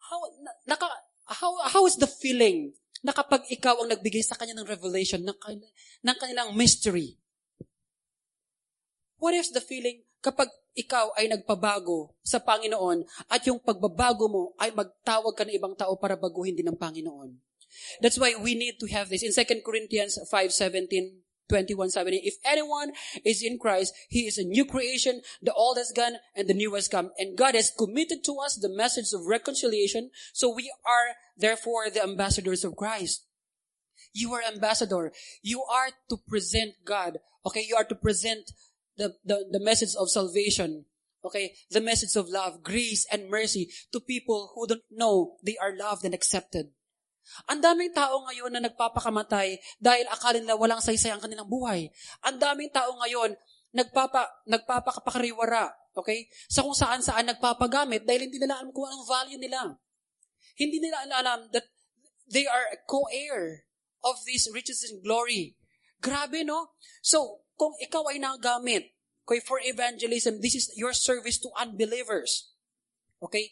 How, naka, how, how is the feeling na kapag ikaw ang nagbigay sa kanya ng revelation, ng, ng kanilang mystery? What is the feeling kapag ikaw ay nagpabago sa Panginoon at yung pagbabago mo ay magtawag ka ng ibang tao para baguhin din ng Panginoon? That's why we need to have this. In 2 Corinthians 5.17, 21, 17, if anyone is in Christ, he is a new creation. The old has gone and the new has come. And God has committed to us the message of reconciliation. So we are therefore the ambassadors of Christ. You are ambassador. You are to present God. Okay. You are to present the, the, the message of salvation. Okay. The message of love, grace, and mercy to people who don't know they are loved and accepted. Ang daming tao ngayon na nagpapakamatay dahil akala nila walang saysay ang kanilang buhay. Ang daming tao ngayon nagpapa, nagpapakariwara, okay? Sa kung saan saan nagpapagamit dahil hindi nila alam kung anong value nila. Hindi nila alam that they are a co-heir of these riches and glory. Grabe, no? So, kung ikaw ay nagamit, okay, for evangelism, this is your service to unbelievers. Okay?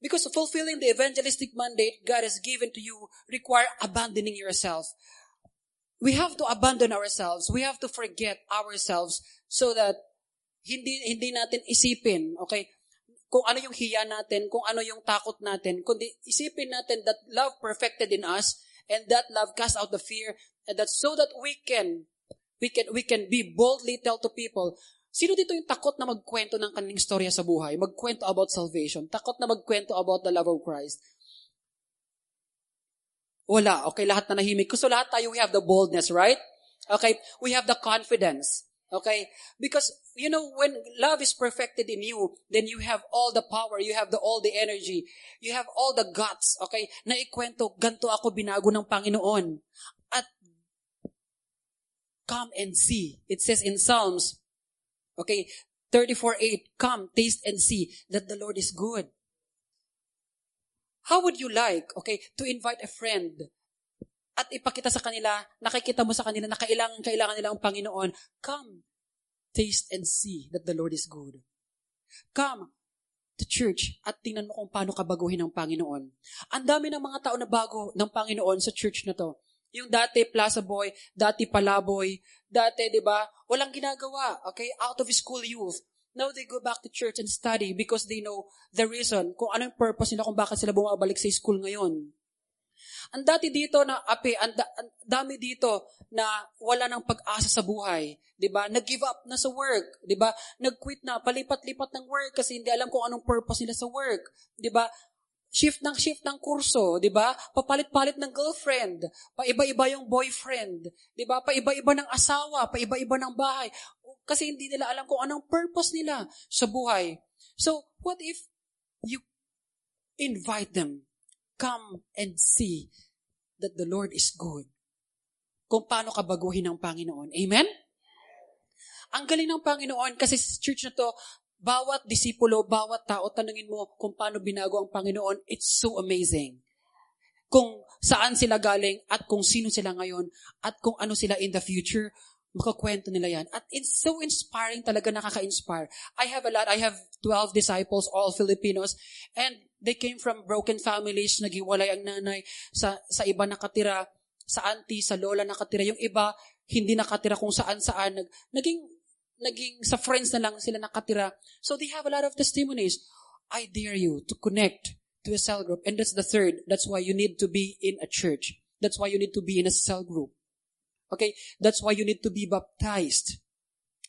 Because fulfilling the evangelistic mandate God has given to you require abandoning yourself. We have to abandon ourselves. We have to forget ourselves so that hindi hindi natin isipin, okay, kung ano yung hiya natin, kung ano yung takot natin, kundi isipin natin that love perfected in us and that love cast out the fear and that so that we can we can we can be boldly tell to people Sino dito yung takot na magkwento ng kanilang storya sa buhay? Magkwento about salvation? Takot na magkwento about the love of Christ? Wala. Okay, lahat na nahimik. So lahat tayo, we have the boldness, right? Okay, we have the confidence. Okay? Because, you know, when love is perfected in you, then you have all the power, you have the, all the energy, you have all the guts, okay, na ikwento, ganto ako binago ng Panginoon. At, come and see. It says in Psalms Okay, 34.8, come, taste and see that the Lord is good. How would you like, okay, to invite a friend at ipakita sa kanila, nakikita mo sa kanila na kailangan, kailangan nila ang Panginoon, come, taste and see that the Lord is good. Come to church at tingnan mo kung paano kabaguhin ng Panginoon. Ang dami ng mga tao na bago ng Panginoon sa church na to. Yung dati Plaza Boy, dati Palaboy, dati, di ba, walang ginagawa, okay? Out of school youth. Now they go back to church and study because they know the reason, kung anong purpose nila, kung bakit sila bumabalik sa school ngayon. Ang dati dito na, ape, ang, da, ang dami dito na wala ng pag-asa sa buhay. 'di ba? Nag-give up na sa work, 'di ba? Nag-quit na, palipat-lipat ng work kasi hindi alam kung anong purpose nila sa work, 'di ba? Shift ng shift ng kurso, 'di ba? Papalit-palit ng girlfriend, paiba-iba yung boyfriend, 'di ba? Paiba-iba ng asawa, paiba-iba ng bahay kasi hindi nila alam kung anong purpose nila sa buhay. So, what if you invite them, come and see that the Lord is good. Kung paano ka baguhin ng Panginoon. Amen? Ang galing ng Panginoon kasi sa church na to, bawat disipulo, bawat tao, tanungin mo kung paano binago ang Panginoon. It's so amazing. Kung saan sila galing at kung sino sila ngayon at kung ano sila in the future, makakwento nila yan. At it's so inspiring talaga, nakaka-inspire. I have a lot. I have 12 disciples, all Filipinos, and they came from broken families, naghiwalay ang nanay, sa, sa iba nakatira, sa auntie, sa lola nakatira. Yung iba, hindi nakatira kung saan-saan. Nag, naging, naging sa friends na lang sila nakatira. So they have a lot of testimonies. I dare you to connect to a cell group. And that's the third. That's why you need to be in a church. That's why you need to be in a cell group. Okay? That's why you need to be baptized.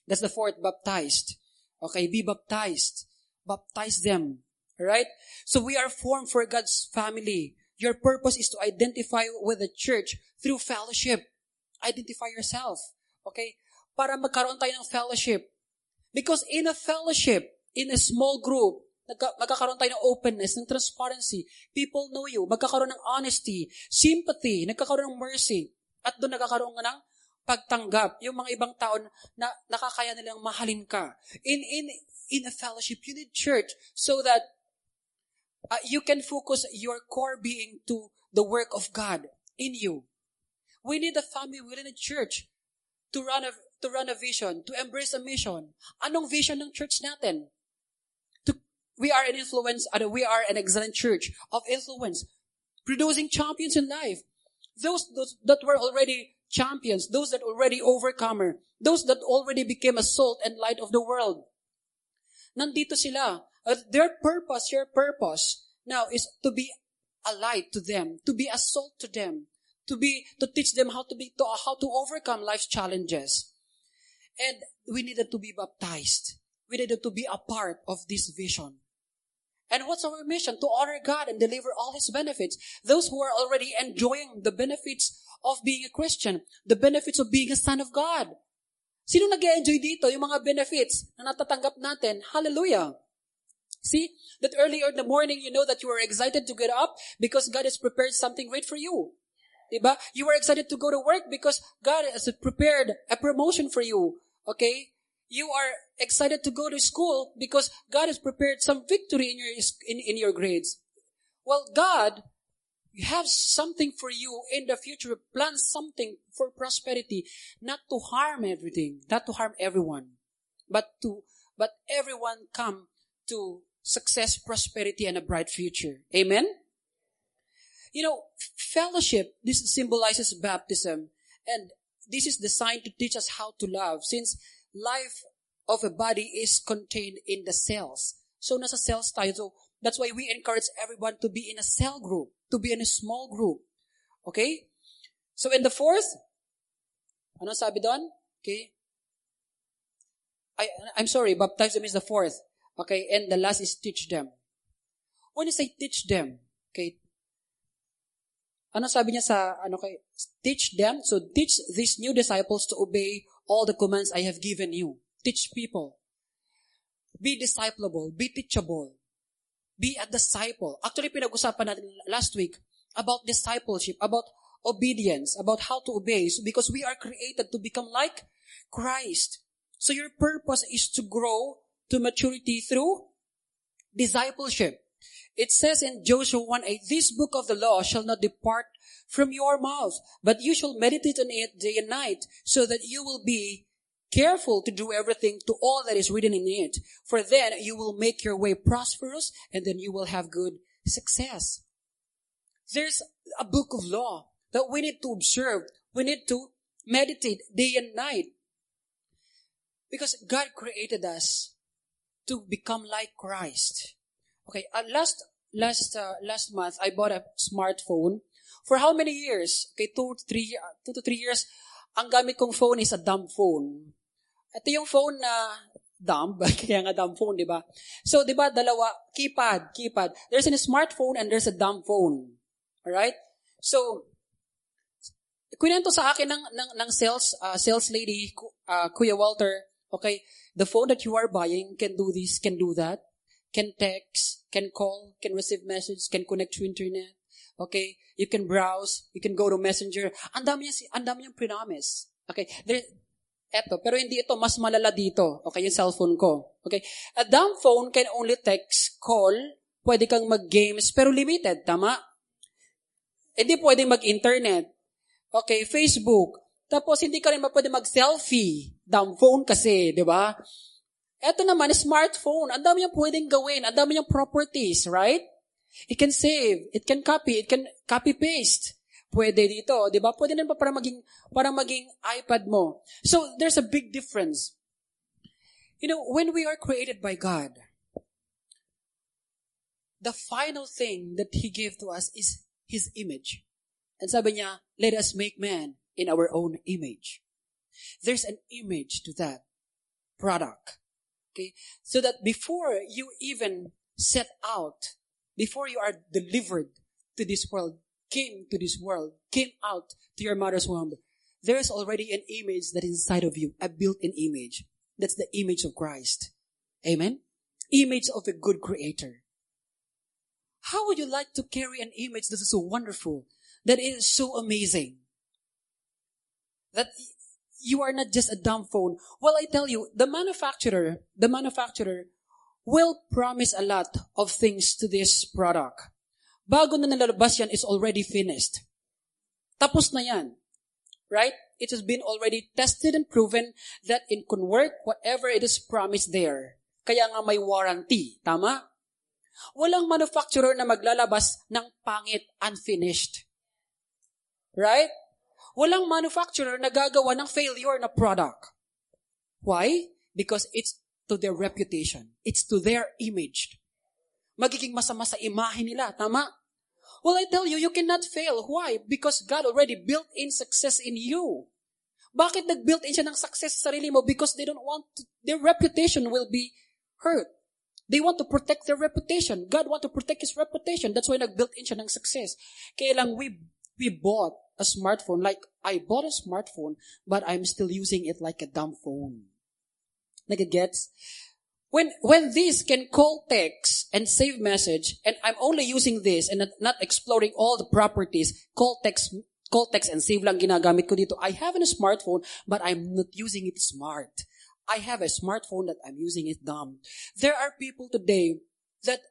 That's the fourth, baptized. Okay? Be baptized. Baptize them. Alright? So we are formed for God's family. Your purpose is to identify with the church through fellowship. Identify yourself. Okay? Para magkaroon tayo ng fellowship. Because in a fellowship, in a small group, nagka, magkakaroon tayo ng openness, ng transparency. People know you. Magkakaroon ng honesty, sympathy, nagkakaroon ng mercy. At doon nagkakaroon ka ng pagtanggap. Yung mga ibang tao na nakakaya nilang mahalin ka. In, in, in a fellowship, you need church so that uh, you can focus your core being to the work of God in you. We need a family, we need a church to run a, to run a vision, to embrace a mission. Anong vision ng church natin? To, we are an influence, we are an excellent church of influence, producing champions in life. Those, those that were already champions, those that already overcomer, those that already became a salt and light of the world. Nandito sila. Uh, their purpose, your purpose now is to be a light to them, to be a salt to them, to be, to teach them how to be, to, how to overcome life's challenges. And we needed to be baptized. We needed to be a part of this vision. And what's our mission? To honor God and deliver all His benefits. Those who are already enjoying the benefits of being a Christian, the benefits of being a son of God. Sino nag enjoy dito? Yung mga benefits na natatanggap natin. Hallelujah. See, that earlier in the morning, you know that you are excited to get up because God has prepared something great for you. Diba? You are excited to go to work because God has prepared a promotion for you. Okay? You are excited to go to school because God has prepared some victory in your, in, in your grades. Well, God you have something for you in the future. Plan something for prosperity, not to harm everything, not to harm everyone, but to, but everyone come to success, prosperity, and a bright future. Amen? You know, fellowship, this symbolizes baptism, and this is designed to teach us how to love, since life of a body is contained in the cells. So, nasa cells tayo. So, that's why we encourage everyone to be in a cell group, to be in a small group. Okay? So, in the fourth, ano sabi doon? Okay? I, I'm sorry, baptize them is the fourth. Okay, and the last is teach them. When you say teach them, okay, ano sabi niya sa, ano kay, teach them, so teach these new disciples to obey all the commands I have given you. Teach people. Be discipleable, be teachable. Be a disciple. Actually, pinag-usapan natin last week about discipleship, about obedience, about how to obey, so because we are created to become like Christ. So your purpose is to grow to maturity through discipleship. It says in Joshua 1 8, this book of the law shall not depart from your mouth, but you shall meditate on it day and night, so that you will be careful to do everything to all that is written in it. For then you will make your way prosperous, and then you will have good success. There's a book of law that we need to observe. We need to meditate day and night. Because God created us to become like Christ. Okay, uh, last last uh, last month I bought a smartphone. For how many years? Okay, two to three uh, two to three years. Ang gamit kong phone is a dumb phone. Ito yung phone na dumb, kaya nga dumb phone, di ba? So, di ba, dalawa, keypad, keypad. There's a smartphone and there's a dumb phone. Alright? So, kwento sa akin ng, ng, ng sales, uh, sales lady, uh, Kuya Walter, okay, the phone that you are buying can do this, can do that, can text, can call, can receive message, can connect to internet. Okay? You can browse, you can go to messenger. Ang dami niya, ang dami niyang promise. Okay? There, eto, pero hindi ito, mas malala dito. Okay, yung cellphone ko. Okay? A dumb phone can only text, call, pwede kang mag-games, pero limited, tama? Hindi pwede mag-internet. Okay, Facebook. Tapos hindi ka rin pwede mag-selfie. Dumb phone kasi, di ba? Ito naman, smartphone. Ang dami niyang pwedeng gawin. Ang dami niyang properties, right? It can save. It can copy. It can copy-paste. Pwede dito, di ba? Pwede na pa para maging, para maging iPad mo. So, there's a big difference. You know, when we are created by God, the final thing that He gave to us is His image. And sabi niya, let us make man in our own image. There's an image to that product. So that before you even set out, before you are delivered to this world, came to this world, came out to your mother's womb, there is already an image that is inside of you, a built-in image. That's the image of Christ. Amen? Image of a good creator. How would you like to carry an image that is so wonderful, that is so amazing? That you are not just a dumb phone. Well, I tell you, the manufacturer, the manufacturer will promise a lot of things to this product. Bago na nalalabas yan, it's already finished. Tapos na yan. Right? It has been already tested and proven that it can work whatever it is promised there. Kaya nga may warranty. Tama? Walang manufacturer na maglalabas ng pangit unfinished. Right? Walang manufacturer na gagawa ng failure na product. Why? Because it's to their reputation. It's to their image. Magiging masama sa imahe nila. Tama? Well, I tell you, you cannot fail. Why? Because God already built in success in you. Bakit nag-built in siya ng success sa sarili mo? Because they don't want, to, their reputation will be hurt. They want to protect their reputation. God want to protect His reputation. That's why nag-built in siya ng success. Kaya lang we, we bought a smartphone. Like, I bought a smartphone, but I'm still using it like a dumb phone. Nagagets? When, when this can call text and save message, and I'm only using this and not exploring all the properties, call text, call text and save lang ginagamit ko dito. I have a smartphone, but I'm not using it smart. I have a smartphone that I'm using it dumb. There are people today that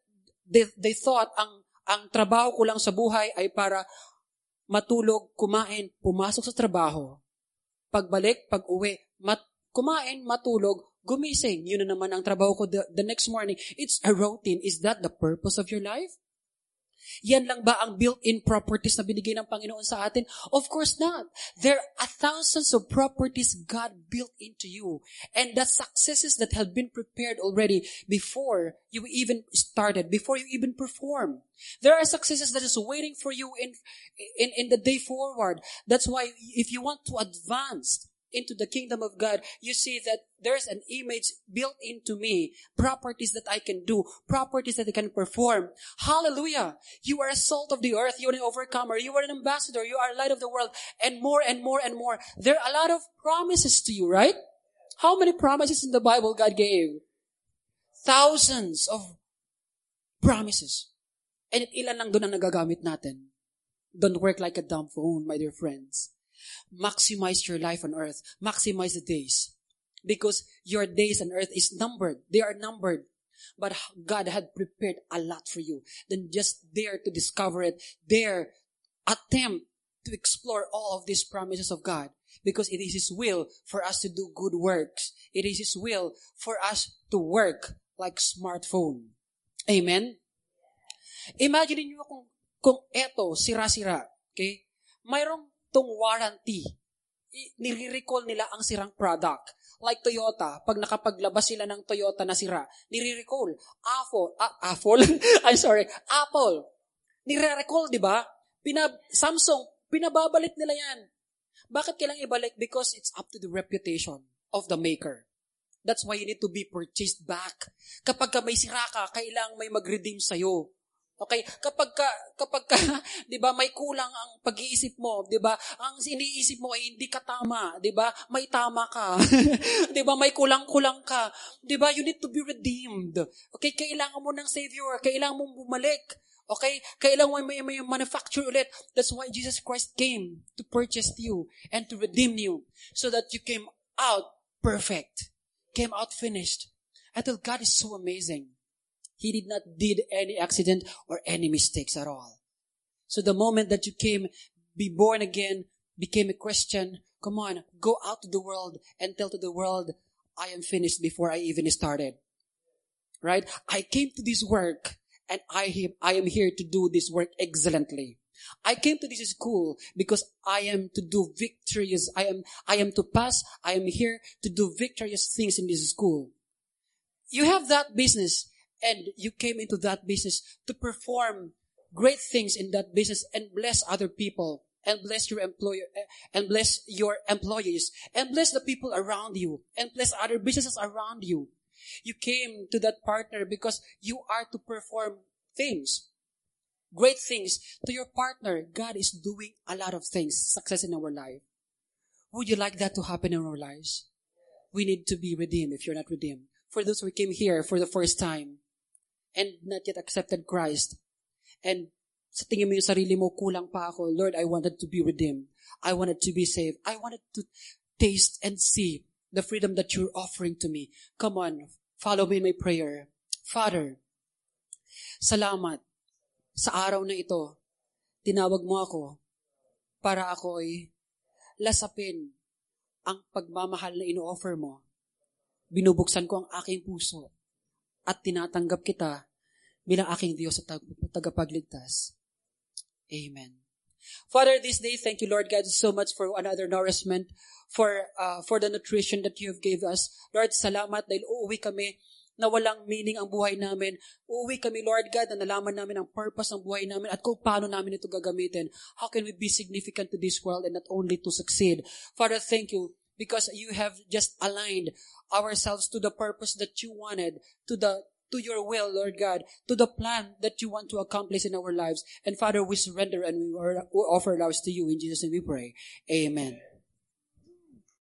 they, they thought ang, ang trabaho ko lang sa buhay ay para matulog, kumain, pumasok sa trabaho. Pagbalik, pag-uwi, mat, kumain, matulog, gumising. Yun na naman ang trabaho ko the, the next morning. It's a routine. Is that the purpose of your life? Yan lang ba ang built-in properties na binigay ng Panginoon sa atin? Of course not. There are thousands of properties God built into you. And the successes that have been prepared already before you even started, before you even perform. There are successes that is waiting for you in, in, in the day forward. That's why if you want to advance, into the kingdom of God, you see that there's an image built into me, properties that I can do, properties that I can perform. Hallelujah. You are a salt of the earth. You're an overcomer. You are an ambassador. You are light of the world and more and more and more. There are a lot of promises to you, right? How many promises in the Bible God gave? Thousands of promises. And ilan lang doon ang nagagamit natin. Don't work like a dumb phone, my dear friends. Maximize your life on earth. Maximize the days. Because your days on earth is numbered. They are numbered. But God had prepared a lot for you. Then just dare to discover it. Dare attempt to explore all of these promises of God. Because it is His will for us to do good works. It is His will for us to work like smartphone. Amen? Imagine niyo kung, kung eto, sira-sira. Okay? Mayroong tong warranty. Nire-recall nila ang sirang product. Like Toyota, pag nakapaglabas sila ng Toyota na sira, nire-recall. Apple, ah, Apple, I'm sorry, Apple. Nire-recall, di ba? Pinab- Samsung, pinababalik nila yan. Bakit kailang ibalik? Because it's up to the reputation of the maker. That's why you need to be purchased back. Kapag ka may sira ka, kailangang may mag-redeem sa'yo. Okay? Kapag ka, kapag ka, 'di ba, may kulang ang pag-iisip mo, 'di ba? Ang iniisip mo ay hindi ka tama, 'di ba? May tama ka. 'Di ba? May kulang-kulang ka. 'Di ba? You need to be redeemed. Okay? Kailangan mo ng savior, kailangan mong bumalik. Okay? Kailangan may, may manufacture ulit. That's why Jesus Christ came to purchase you and to redeem you so that you came out perfect. Came out finished. I tell God is so amazing. He did not did any accident or any mistakes at all. So the moment that you came, be born again, became a Christian, come on, go out to the world and tell to the world, I am finished before I even started. Right? I came to this work and I, I am here to do this work excellently. I came to this school because I am to do victorious. I am, I am to pass. I am here to do victorious things in this school. You have that business and you came into that business to perform great things in that business and bless other people and bless your employer eh, and bless your employees and bless the people around you and bless other businesses around you. You came to that partner because you are to perform things, great things to your partner. God is doing a lot of things, success in our life. Would you like that to happen in our lives? We need to be redeemed if you're not redeemed. For those who came here for the first time and not yet accepted Christ and sa tingin mo yung sarili mo, kulang pa ako. Lord, I wanted to be redeemed. I wanted to be saved. I wanted to taste and see the freedom that you're offering to me. Come on, follow me in my prayer. Father, salamat sa araw na ito. Tinawag mo ako para ako ay lasapin ang pagmamahal na ino-offer mo. Binubuksan ko ang aking puso at tinatanggap kita bilang aking Diyos at tagapagligtas. Amen. Father, this day, thank you, Lord God, so much for another nourishment, for uh, for the nutrition that you have gave us. Lord, salamat dahil uuwi kami na walang meaning ang buhay namin. Uuwi kami, Lord God, na nalaman namin ang purpose ng buhay namin at kung paano namin ito gagamitin. How can we be significant to this world and not only to succeed? Father, thank you because you have just aligned ourselves to the purpose that you wanted, to the to your will, Lord God, to the plan that you want to accomplish in our lives. And Father, we surrender and we offer ourselves to you. In Jesus' name we pray. Amen.